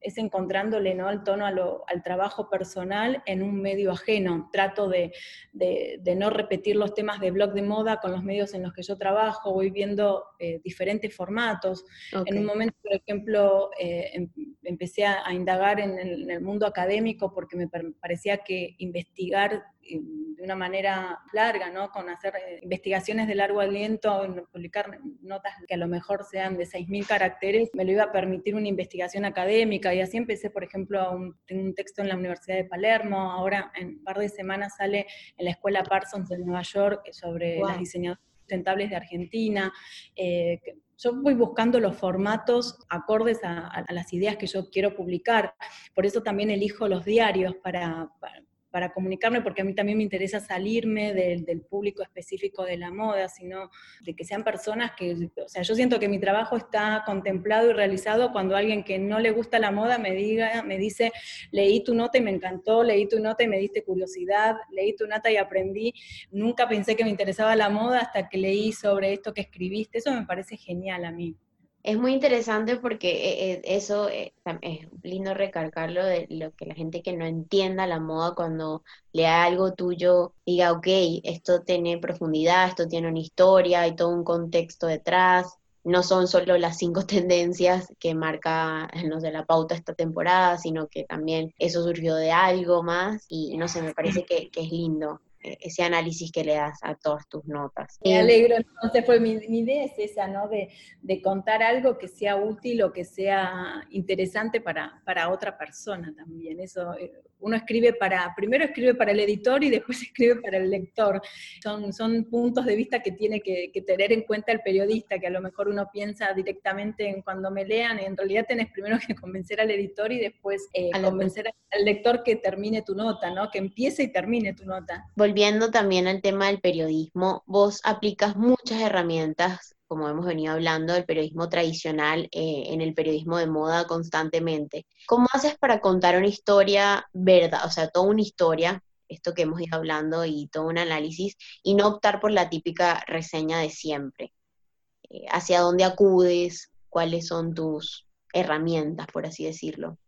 es encontrándole ¿no? el tono al trabajo personal en un medio ajeno. Trato de, de, no repetir los temas de blog de moda con los medios en los que yo trabajo, voy viendo eh, diferentes formatos. En un momento, por ejemplo, eh, em, empecé a, indagar en el, mundo académico porque me parecía que investigar de una manera larga, ¿no? Con hacer eh, investigaciones de largo aliento, publicar notas que a lo mejor sean de 6.000 caracteres, me lo iba a permitir una investigación académica y así empecé, por ejemplo, un, tengo un texto en la Universidad de Palermo, ahora en un par de semanas sale en la Escuela Parsons de Nueva York sobre las diseñadoras sustentables de Argentina. Eh, yo voy buscando los formatos acordes a, las ideas que yo quiero publicar. Por eso también elijo los diarios para, para comunicarme, porque a mí también me interesa salirme del, público específico de la moda, sino de que sean personas que, o sea, yo siento que mi trabajo está contemplado y realizado cuando alguien que no le gusta la moda me diga, me dice, leí tu nota y me encantó, leí tu nota y me diste curiosidad, leí tu nota y aprendí, nunca pensé que me interesaba la moda hasta que leí sobre esto que escribiste, eso me parece genial a mí. Es muy interesante porque eh, eh, eso es lindo recalcarlo de lo que la gente que no entienda la moda cuando lea algo tuyo diga, ok, esto tiene profundidad, esto tiene una historia, hay todo un contexto detrás, no son solo las cinco tendencias que marca, no sé, la pauta esta temporada, sino que también eso surgió de algo más y no sé, me parece que, que es lindo. Eh, ese análisis que le das a todas tus notas. Me alegro, entonces fue mi, idea es esa, ¿no? De, contar algo que sea útil o que sea interesante para, para otra persona también. Eso, eh, uno escribe para, primero escribe para el editor y después escribe para el lector. Son, son puntos de vista que tiene que, tener en cuenta el periodista, que a lo mejor uno piensa directamente en cuando me lean, en realidad tenés primero que convencer al editor y después eh, convencer al lector que termine tu nota, ¿no? Que empiece y termine tu nota volviendo también al tema del periodismo, vos aplicas muchas herramientas, como hemos venido hablando, del periodismo tradicional eh, en el periodismo de moda constantemente. ¿Cómo haces para contar una historia verdad, o sea, toda una historia, esto que hemos ido hablando y todo un análisis, y no optar por la típica reseña de siempre? Eh, ¿Hacia dónde acudes? ¿Cuáles son tus herramientas, por así decirlo?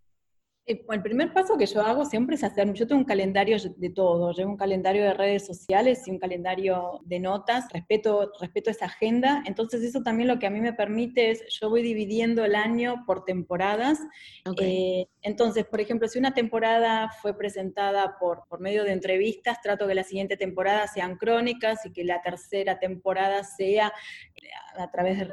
Eh, el primer paso que yo hago siempre es hacer, yo tengo un calendario de todo, llevo un calendario de redes sociales y un calendario de notas, respeto, respeto esa agenda, entonces eso también lo que a mí me permite es, yo voy dividiendo el año por temporadas, eh, entonces, por ejemplo, si una temporada fue presentada por, por medio de entrevistas, trato que la siguiente temporada sean crónicas y que la tercera temporada sea a través de,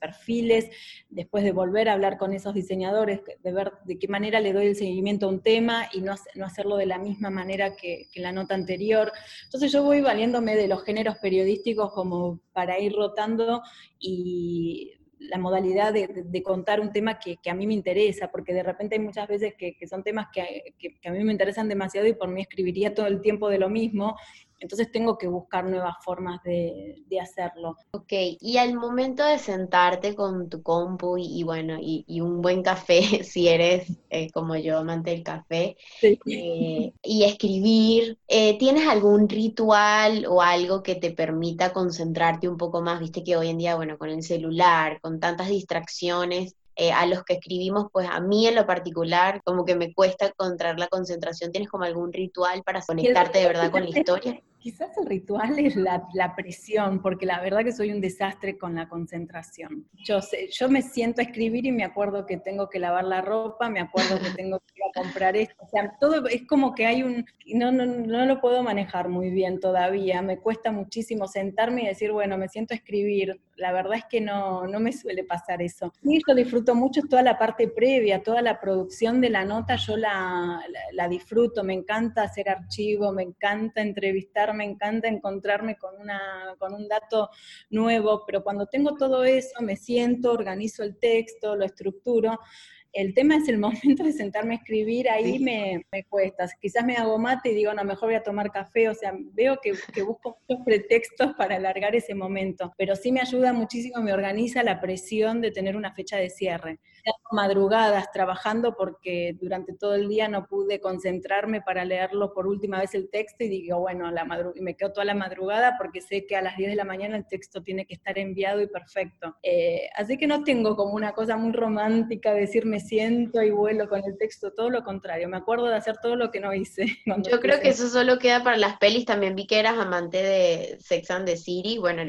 perfiles, después de volver a hablar con esos diseñadores, de ver de qué manera le doy el seguimiento a un tema y no, no hacerlo de la misma manera que, la nota anterior. Entonces yo voy valiéndome de los géneros periodísticos como para ir rotando y la modalidad de, contar un tema que, a mí me interesa, porque de repente hay muchas veces que, son temas que, que, a mí me interesan demasiado y por mí escribiría todo el tiempo de lo mismo, entonces tengo que buscar nuevas formas de, hacerlo. Ok, y al momento de sentarte con tu compu y, bueno, y, un buen café, si eres eh, como yo, amante del café, eh, y escribir, eh, ¿tienes algún ritual o algo que te permita concentrarte un poco más? Viste que hoy en día, bueno, con el celular, con tantas distracciones, eh, a los que escribimos, pues a mí en lo particular como que me cuesta encontrar la concentración. ¿Tienes como algún ritual para conectarte de verdad con la historia? Quizás el ritual es la, presión, porque la verdad que soy un desastre con la concentración. Yo, sé, yo me siento a escribir y me acuerdo que tengo que lavar la ropa, me acuerdo que tengo que ir a comprar esto. O sea, todo es como que hay un... No, no, no lo puedo manejar muy bien todavía. Me cuesta muchísimo sentarme y decir, bueno, me siento a escribir. La verdad es que no, no me suele pasar eso. Sí, yo disfruto mucho toda la parte previa, toda la producción de la nota, yo la, la disfruto. Me encanta hacer archivo, me encanta entrevistar me encanta encontrarme con, una, con un dato nuevo, pero cuando tengo todo eso, me siento, organizo el texto, lo estructuro, el tema es el momento de sentarme a escribir, ahí me, cuesta. Quizás me hago mate y digo, no, mejor voy a tomar café, o sea, veo que, busco muchos pretextos para alargar ese momento, pero sí me ayuda muchísimo, me organiza la presión de tener una fecha de cierre. Madrugadas trabajando porque durante todo el día no pude concentrarme para leerlo por última vez el texto y digo, bueno, la y me quedo toda la madrugada porque sé que a las 10 de la mañana el texto tiene que estar enviado y perfecto. Eh, así que no tengo como una cosa muy romántica de decirme siento y vuelo con el texto, todo lo contrario, me acuerdo de hacer todo lo que no hice. Yo creo que eso solo queda para las pelis, también vi que eras amante de Sex and the City, bueno,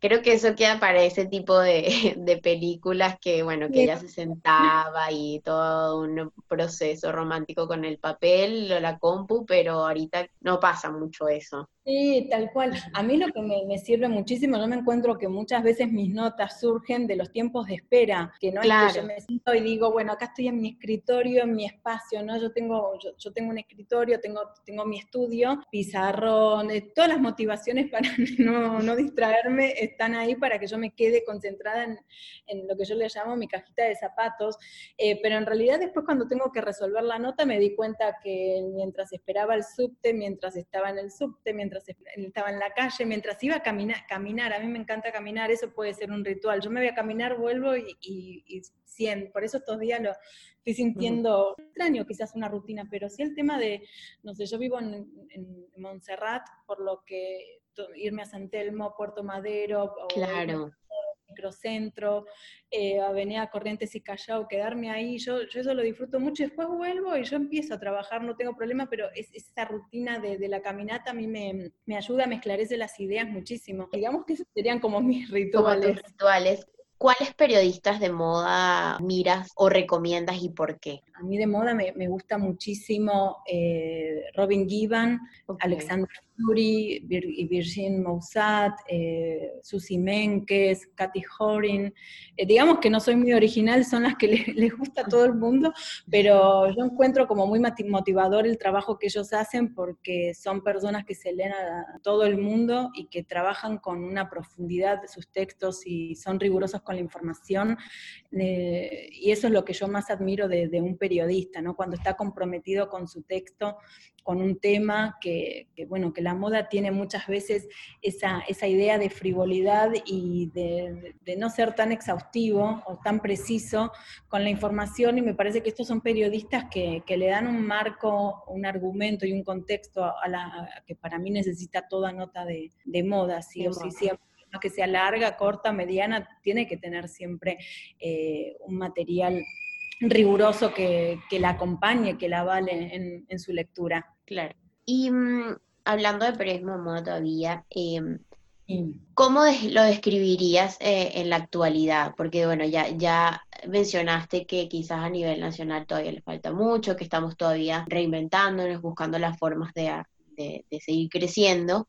creo que eso queda para ese tipo de, de películas que, bueno, que ella se sentaba y todo un proceso romántico con el papel la compu, pero ahorita no pasa mucho eso. Sí, tal cual. A mí lo que me, sirve muchísimo, yo me encuentro que muchas veces mis notas surgen de los tiempos de espera, que no es que yo me siento y digo, bueno, acá estoy en mi escritorio, en mi espacio, ¿no? Yo tengo, yo, tengo un escritorio, tengo, tengo mi estudio, pizarrón, eh, todas las motivaciones para no, no, distraerme están ahí para que yo me quede concentrada en, en lo que yo le llamo mi cajita de zapatos, eh, pero en realidad después cuando tengo que resolver la nota me di cuenta que mientras esperaba el subte, mientras estaba en el subte, mientras estaba en la calle, mientras iba a caminar, a mí me encanta caminar, eso puede ser un ritual. Yo me voy a caminar, vuelvo y, por eso estos días lo estoy sintiendo extraño, quizás una rutina, pero sí el tema de, no sé, yo vivo en, en Montserrat, por lo que irme a San Telmo, Puerto Madero, claro microcentro, eh, Avenida Corrientes y Callao, quedarme ahí, yo, yo eso lo disfruto mucho, después vuelvo y yo empiezo a trabajar, no tengo problema, pero es, esa rutina de, la caminata a mí me, me, ayuda, me esclarece las ideas muchísimo. Digamos que esos serían como mis rituales. Como rituales. ¿Cuáles periodistas de moda miras o recomiendas y por qué? A mí de moda me, me gusta muchísimo eh, Robin Gibbon, Alexander Fury, Virgin Moussat, eh, Susi Menkes, Katy Horin. Eh, digamos que no soy muy original, son las que les, gusta a todo el mundo, pero yo encuentro como muy motivador el trabajo que ellos hacen porque son personas que se leen a todo el mundo y que trabajan con una profundidad de sus textos y son rigurosos con la información. Eh, y eso es lo que yo más admiro de, de un periodista, ¿no? Cuando está comprometido con su texto con un tema que, bueno, que la moda tiene muchas veces esa, idea de frivolidad y de, no ser tan exhaustivo o tan preciso con la información y me parece que estos son periodistas que, le dan un marco, un argumento y un contexto a, la que para mí necesita toda nota de, moda, sí o sí, que sea larga, corta, mediana, tiene que tener siempre eh, un material riguroso que, la acompañe, que la avale en, su lectura. Claro. Y mm, hablando de periodismo moda todavía, em, ¿cómo lo describirías eh, en la actualidad? Porque bueno, ya, ya mencionaste que quizás a nivel nacional todavía le falta mucho, que estamos todavía reinventándonos, buscando las formas de, de seguir creciendo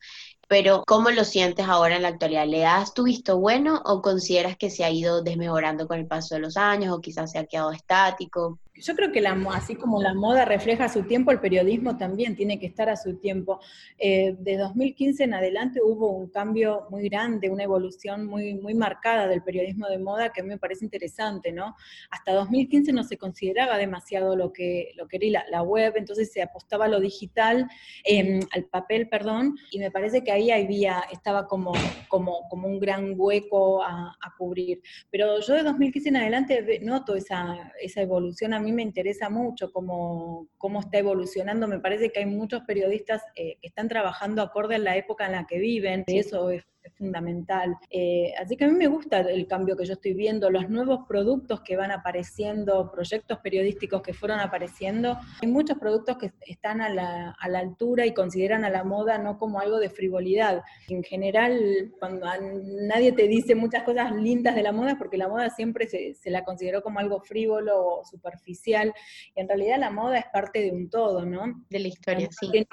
pero ¿cómo lo sientes ahora en la actualidad? ¿Le das tu visto bueno o consideras que se ha ido desmejorando con el paso de los años o quizás se ha quedado estático? Yo creo que la, así como la moda refleja su tiempo, el periodismo también tiene que estar a su tiempo. Eh, de 2015 en adelante hubo un cambio muy grande, una evolución muy, muy marcada del periodismo de moda que a mí me parece interesante, ¿no? Hasta 2015 no se consideraba demasiado lo que, lo que era la, web, entonces se apostaba a lo digital, em, al papel, perdón, y me parece que ahí había, estaba como, como, como un gran hueco a, a cubrir. Pero yo de 2015 en adelante noto esa, esa evolución a mí me interesa mucho cómo, cómo está evolucionando. Me parece que hay muchos periodistas eh, que están trabajando acorde a la época en la que viven. Eso es es fundamental. Eh, así que a mí me gusta el cambio que yo estoy viendo, los nuevos productos que van apareciendo, proyectos periodísticos que fueron apareciendo. Hay muchos productos que están a la, a la altura y consideran a la moda no como algo de frivolidad. En general, cuando nadie te dice muchas cosas lindas de la moda, porque la moda siempre se, se la consideró como algo frívolo o superficial, y en realidad la moda es parte de un todo, ¿no? De la historia, sí tiene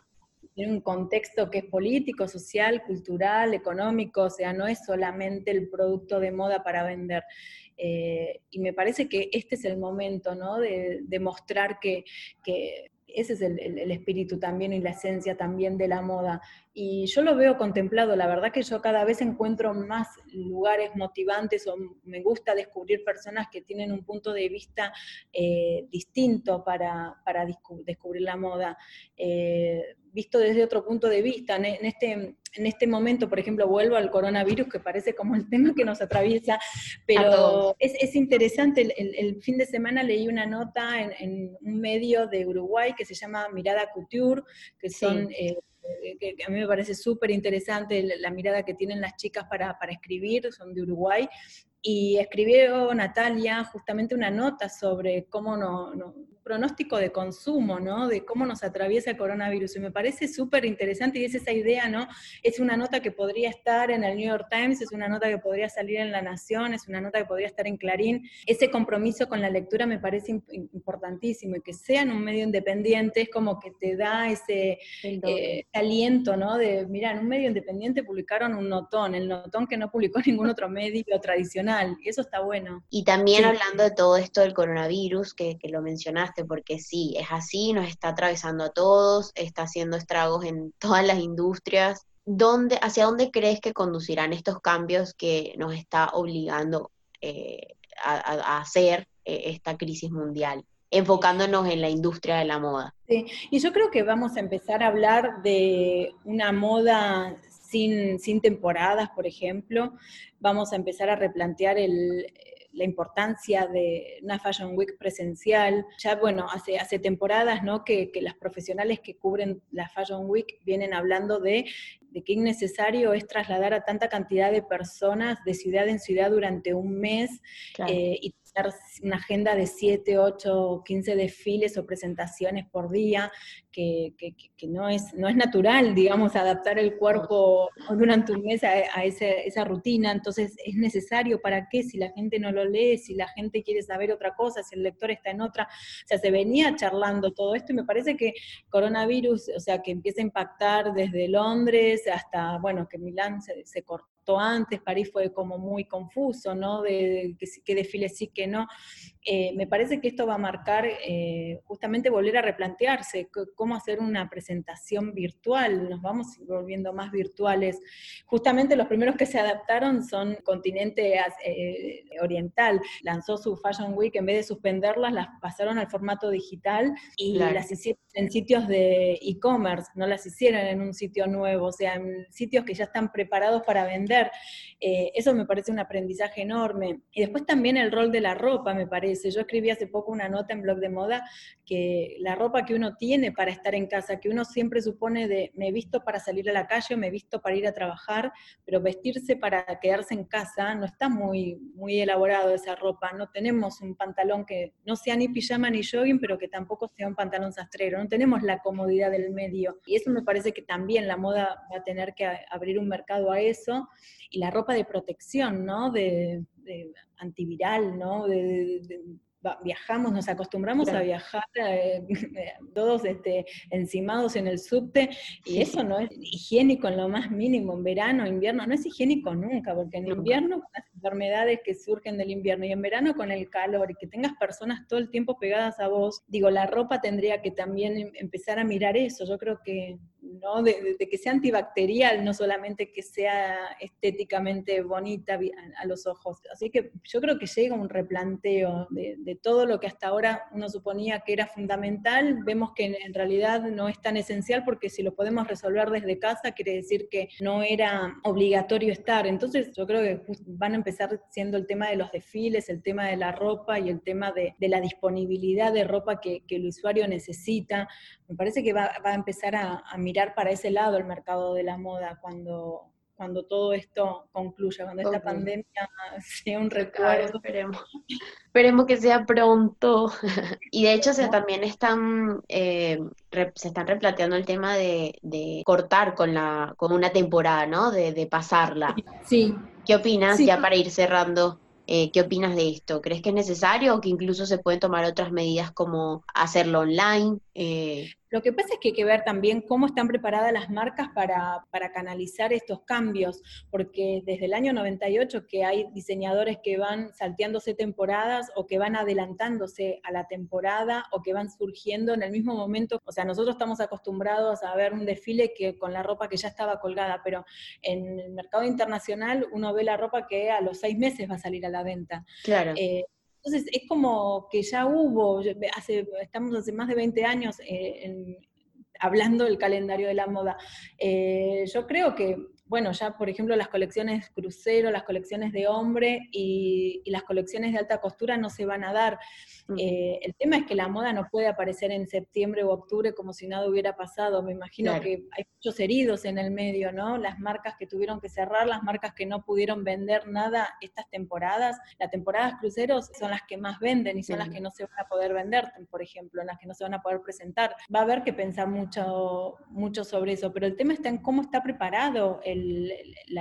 un contexto que es político, social, cultural, económico, o sea, no es solamente el producto de moda para vender. Eh, y me parece que este es el momento, ¿no? De, mostrar que, ese es el, espíritu también y la esencia también de la moda. Y yo lo veo contemplado, la verdad que yo cada vez encuentro más lugares motivantes o me gusta descubrir personas que tienen un punto de vista eh, distinto para, descubrir la moda. Eh, visto desde otro punto de vista. En, este, en este momento, por ejemplo, vuelvo al coronavirus, que parece como el tema que nos atraviesa, pero es, interesante. El, fin de semana leí una nota en, un medio de Uruguay que se llama Mirada Couture, que son... Eh, que, a mí me parece súper interesante la, mirada que tienen las chicas para, para escribir, son de Uruguay, y escribió Natalia justamente una nota sobre cómo no, pronóstico de consumo, ¿no? De cómo nos atraviesa el coronavirus. Y me parece súper interesante y es esa idea, ¿no? Es una nota que podría estar en el New York Times, es una nota que podría salir en La Nación, es una nota que podría estar en Clarín. Ese compromiso con la lectura me parece importantísimo y que sea en un medio independiente es como que te da ese eh, aliento, ¿no? De, mira, en un medio independiente publicaron un notón, el notón que no publicó ningún otro medio tradicional, y eso está bueno. Y también hablando de todo esto del coronavirus, que, que lo mencionaste, porque sí, es así, nos está atravesando a todos, está haciendo estragos en todas las industrias. ¿Dónde, ¿Hacia dónde crees que conducirán estos cambios que nos está obligando eh, a, hacer eh, esta crisis mundial? enfocándonos en la industria de la moda. Sí, y yo creo que vamos a empezar a hablar de una moda sin temporadas, por ejemplo. Vamos a empezar a replantear el, la importancia de una Fashion Week presencial. Ya, bueno, hace, hace temporadas, ¿no? Que, que las profesionales que cubren la Fashion Week vienen hablando de, de qué innecesario es trasladar a tanta cantidad de personas de ciudad en ciudad durante un mes eh, y una agenda de 7, 8, 15 desfiles o presentaciones por día, que, no, es, no es natural, digamos, adaptar el cuerpo durante un mes a, esa rutina. Entonces, ¿es necesario para qué? Si la gente no lo lee, si la gente quiere saber otra cosa, si el lector está en otra. O sea, se venía charlando todo esto y me parece que coronavirus, o sea, que empieza a impactar desde Londres hasta, bueno, que Milán se, se cortó antes, París fue como muy confuso, ¿no? De, qué desfile sí, que no. Eh, me parece que esto va a marcar eh, justamente volver a replantearse cómo hacer una presentación virtual, nos vamos volviendo más virtuales. Justamente los primeros que se adaptaron son continente eh, oriental, lanzó su Fashion Week, en vez de suspenderlas, las pasaron al formato digital y las hicieron en sitios de e-commerce, no las hicieron en un sitio nuevo, o sea, en sitios que ya están preparados para vender. Eso me parece un aprendizaje enorme. Y después también el rol de la ropa, me parece yo escribí hace poco una nota en blog de moda que la ropa que uno tiene para estar en casa, que uno siempre supone de me he visto para salir a la calle, me he visto para ir a trabajar, pero vestirse para quedarse en casa no está muy, muy elaborado esa ropa. No tenemos un pantalón que no sea ni pijama ni jogging, pero que tampoco sea un pantalón sastrero. No tenemos la comodidad del medio. Y eso me parece que también la moda va a tener que abrir un mercado a eso. Y la ropa de protección, ¿no? De, antiviral, ¿no? De, viajamos, nos acostumbramos a viajar eh, todos este, encimados en el subte y eso no es higiénico en lo más mínimo, en verano, invierno, no es higiénico nunca, porque en invierno con las enfermedades que surgen del invierno y en verano con el calor y que tengas personas todo el tiempo pegadas a vos, digo, la ropa tendría que también em, empezar a mirar eso, yo creo que ¿no? De, que sea antibacterial, no solamente que sea estéticamente bonita a, los ojos. Así que yo creo que llega un replanteo de, todo lo que hasta ahora uno suponía que era fundamental, vemos que en, realidad no es tan esencial porque si lo podemos resolver desde casa quiere decir que no era obligatorio estar. Entonces yo creo que van a empezar siendo el tema de los desfiles, el tema de la ropa y el tema de, la disponibilidad de ropa que, el usuario necesita. Me parece que va, a empezar a, a mirar para ese lado el mercado de la moda cuando, cuando todo esto concluya, cuando esta pandemia sea un recuerdo. esperemos. esperemos que sea pronto. y de hecho, se también están, eh, se están replanteando el tema de, cortar con, la, con una temporada, ¿no? De, pasarla. Sí. ¿Qué opinas, ya para ir cerrando? Eh, ¿Qué opinas de esto? ¿Crees que es necesario o que incluso se pueden tomar otras medidas como hacerlo online? Eh, lo que pasa es que hay que ver también cómo están preparadas las marcas para, canalizar estos cambios, porque desde el año 98 que hay diseñadores que van salteándose temporadas o que van adelantándose a la temporada o que van surgiendo en el mismo momento. O sea, nosotros estamos acostumbrados a ver un desfile que con la ropa que ya estaba colgada, pero en el mercado internacional uno ve la ropa que a los seis meses va a salir a la venta. Claro. Eh, entonces es como que ya hubo, hace, estamos hace más de 20 años eh, hablando del calendario de la moda. Eh, yo creo que bueno, ya por ejemplo las colecciones crucero, las colecciones de hombre y, las colecciones de alta costura no se van a dar. Eh, el tema es que la moda no puede aparecer en septiembre o octubre como si nada hubiera pasado. Me imagino que hay muchos heridos en el medio, ¿no? Las marcas que tuvieron que cerrar, las marcas que no pudieron vender nada estas temporadas. Las temporadas cruceros son las que más venden y son las que no se van a poder vender, por ejemplo, las que no se van a poder presentar. Va a haber que pensar mucho, mucho sobre eso, pero el tema está en cómo está preparado el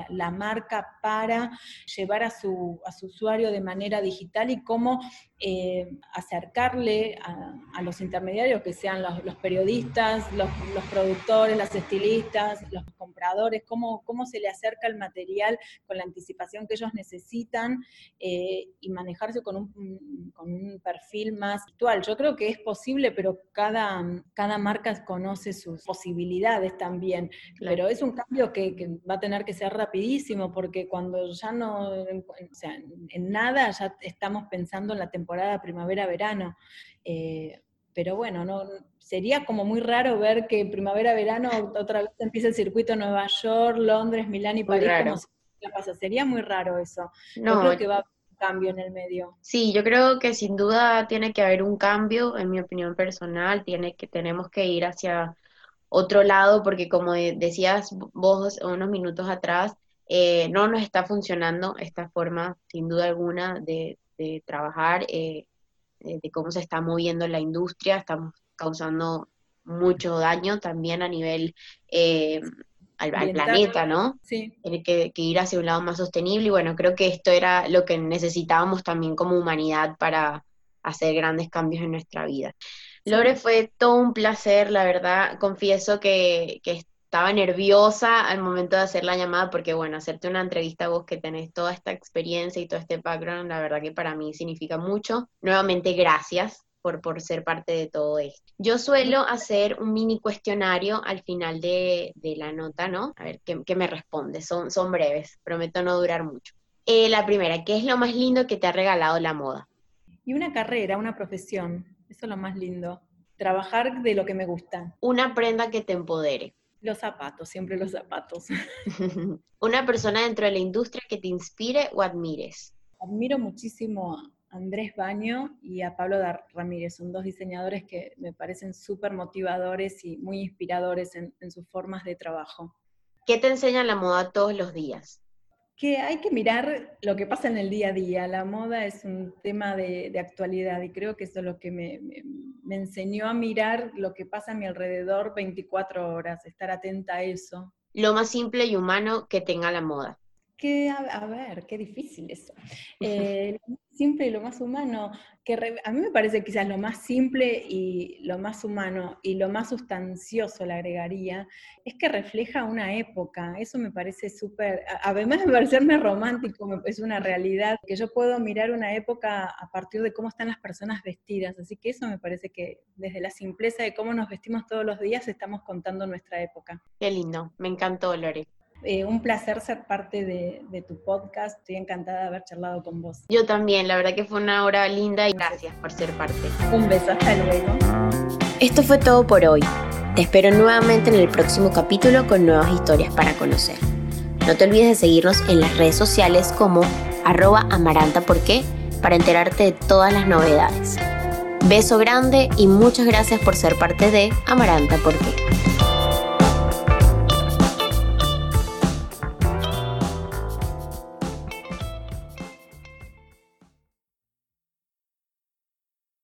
la, marca para llevar a su, a su usuario de manera digital y cómo eh, acercarle a, los intermediarios, que sean los, periodistas, los, productores, las estilistas, los compradores, cómo, cómo se le acerca el material con la anticipación que ellos necesitan eh, y manejarse con un, con un, perfil más actual. Yo creo que es posible, pero cada, cada marca conoce sus posibilidades también. Pero es un cambio que, va a tener que ser rapidísimo, porque cuando ya no, o sea, en nada ya estamos pensando en la temporada temporada primavera-verano. Eh, pero bueno, no, sería como muy raro ver que primavera-verano otra vez empieza el circuito Nueva York, Londres, Milán y París. Como pasa. Sería muy raro eso. No, creo que va a haber un cambio en el medio. Sí, yo creo que sin duda tiene que haber un cambio, en mi opinión personal, tiene que, tenemos que ir hacia otro lado, porque como decías vos unos minutos atrás, eh, no nos está funcionando esta forma, sin duda alguna, de, trabajar, eh, de cómo se está moviendo la industria, estamos causando mucho daño también a nivel eh, al, planeta, ¿no? Sí. Tiene que, ir hacia un lado más sostenible y bueno, creo que esto era lo que necesitábamos también como humanidad para hacer grandes cambios en nuestra vida. Lore, fue todo un placer, la verdad, confieso que, que estaba nerviosa al momento de hacer la llamada porque, bueno, hacerte una entrevista a vos que tenés toda esta experiencia y todo este background, la verdad que para mí significa mucho. Nuevamente, gracias por, por ser parte de todo esto. Yo suelo hacer un mini cuestionario al final de, la nota, ¿no? A ver qué, me responde. Son, son breves, prometo no durar mucho. Eh, la primera, ¿qué es lo más lindo que te ha regalado la moda? Y una carrera, una profesión. Eso es lo más lindo. Trabajar de lo que me gusta. Una prenda que te empodere. Los zapatos, siempre los zapatos. una persona dentro de la industria que te inspire o admires. Admiro muchísimo Andrés Baño y a Pablo Ramírez. Son dos diseñadores que me parecen súper motivadores y muy inspiradores en, sus formas de trabajo. ¿Qué te enseña la moda todos los días? Que hay que mirar lo que pasa en el día a día. La moda es un tema de, actualidad y creo que eso es lo que me, me, enseñó a mirar lo que pasa a mi alrededor 24 horas, estar atenta a eso. Lo más simple y humano que tenga la moda. Que, a, ver, qué difícil eso. Eh, simple y lo más humano, que a mí me parece quizás lo más simple y lo más humano y lo más sustancioso, le agregaría, es que refleja una época. Eso me parece súper, además de parecerme romántico, es una realidad, que yo puedo mirar una época a partir de cómo están las personas vestidas. Así que eso me parece que desde la simpleza de cómo nos vestimos todos los días estamos contando nuestra época. Qué lindo, me encantó, Lore. Eh, un placer ser parte de, tu podcast. Estoy encantada de haber charlado con vos. Yo también, la verdad que fue una hora linda y gracias por ser parte. Un beso, hasta luego. Esto fue todo por hoy. Te espero nuevamente en el próximo capítulo con nuevas historias para conocer. No te olvides de seguirnos en las redes sociales como arroba amarantaporqué para enterarte de todas las novedades. Beso grande y muchas gracias por ser parte de Amaranta Porque.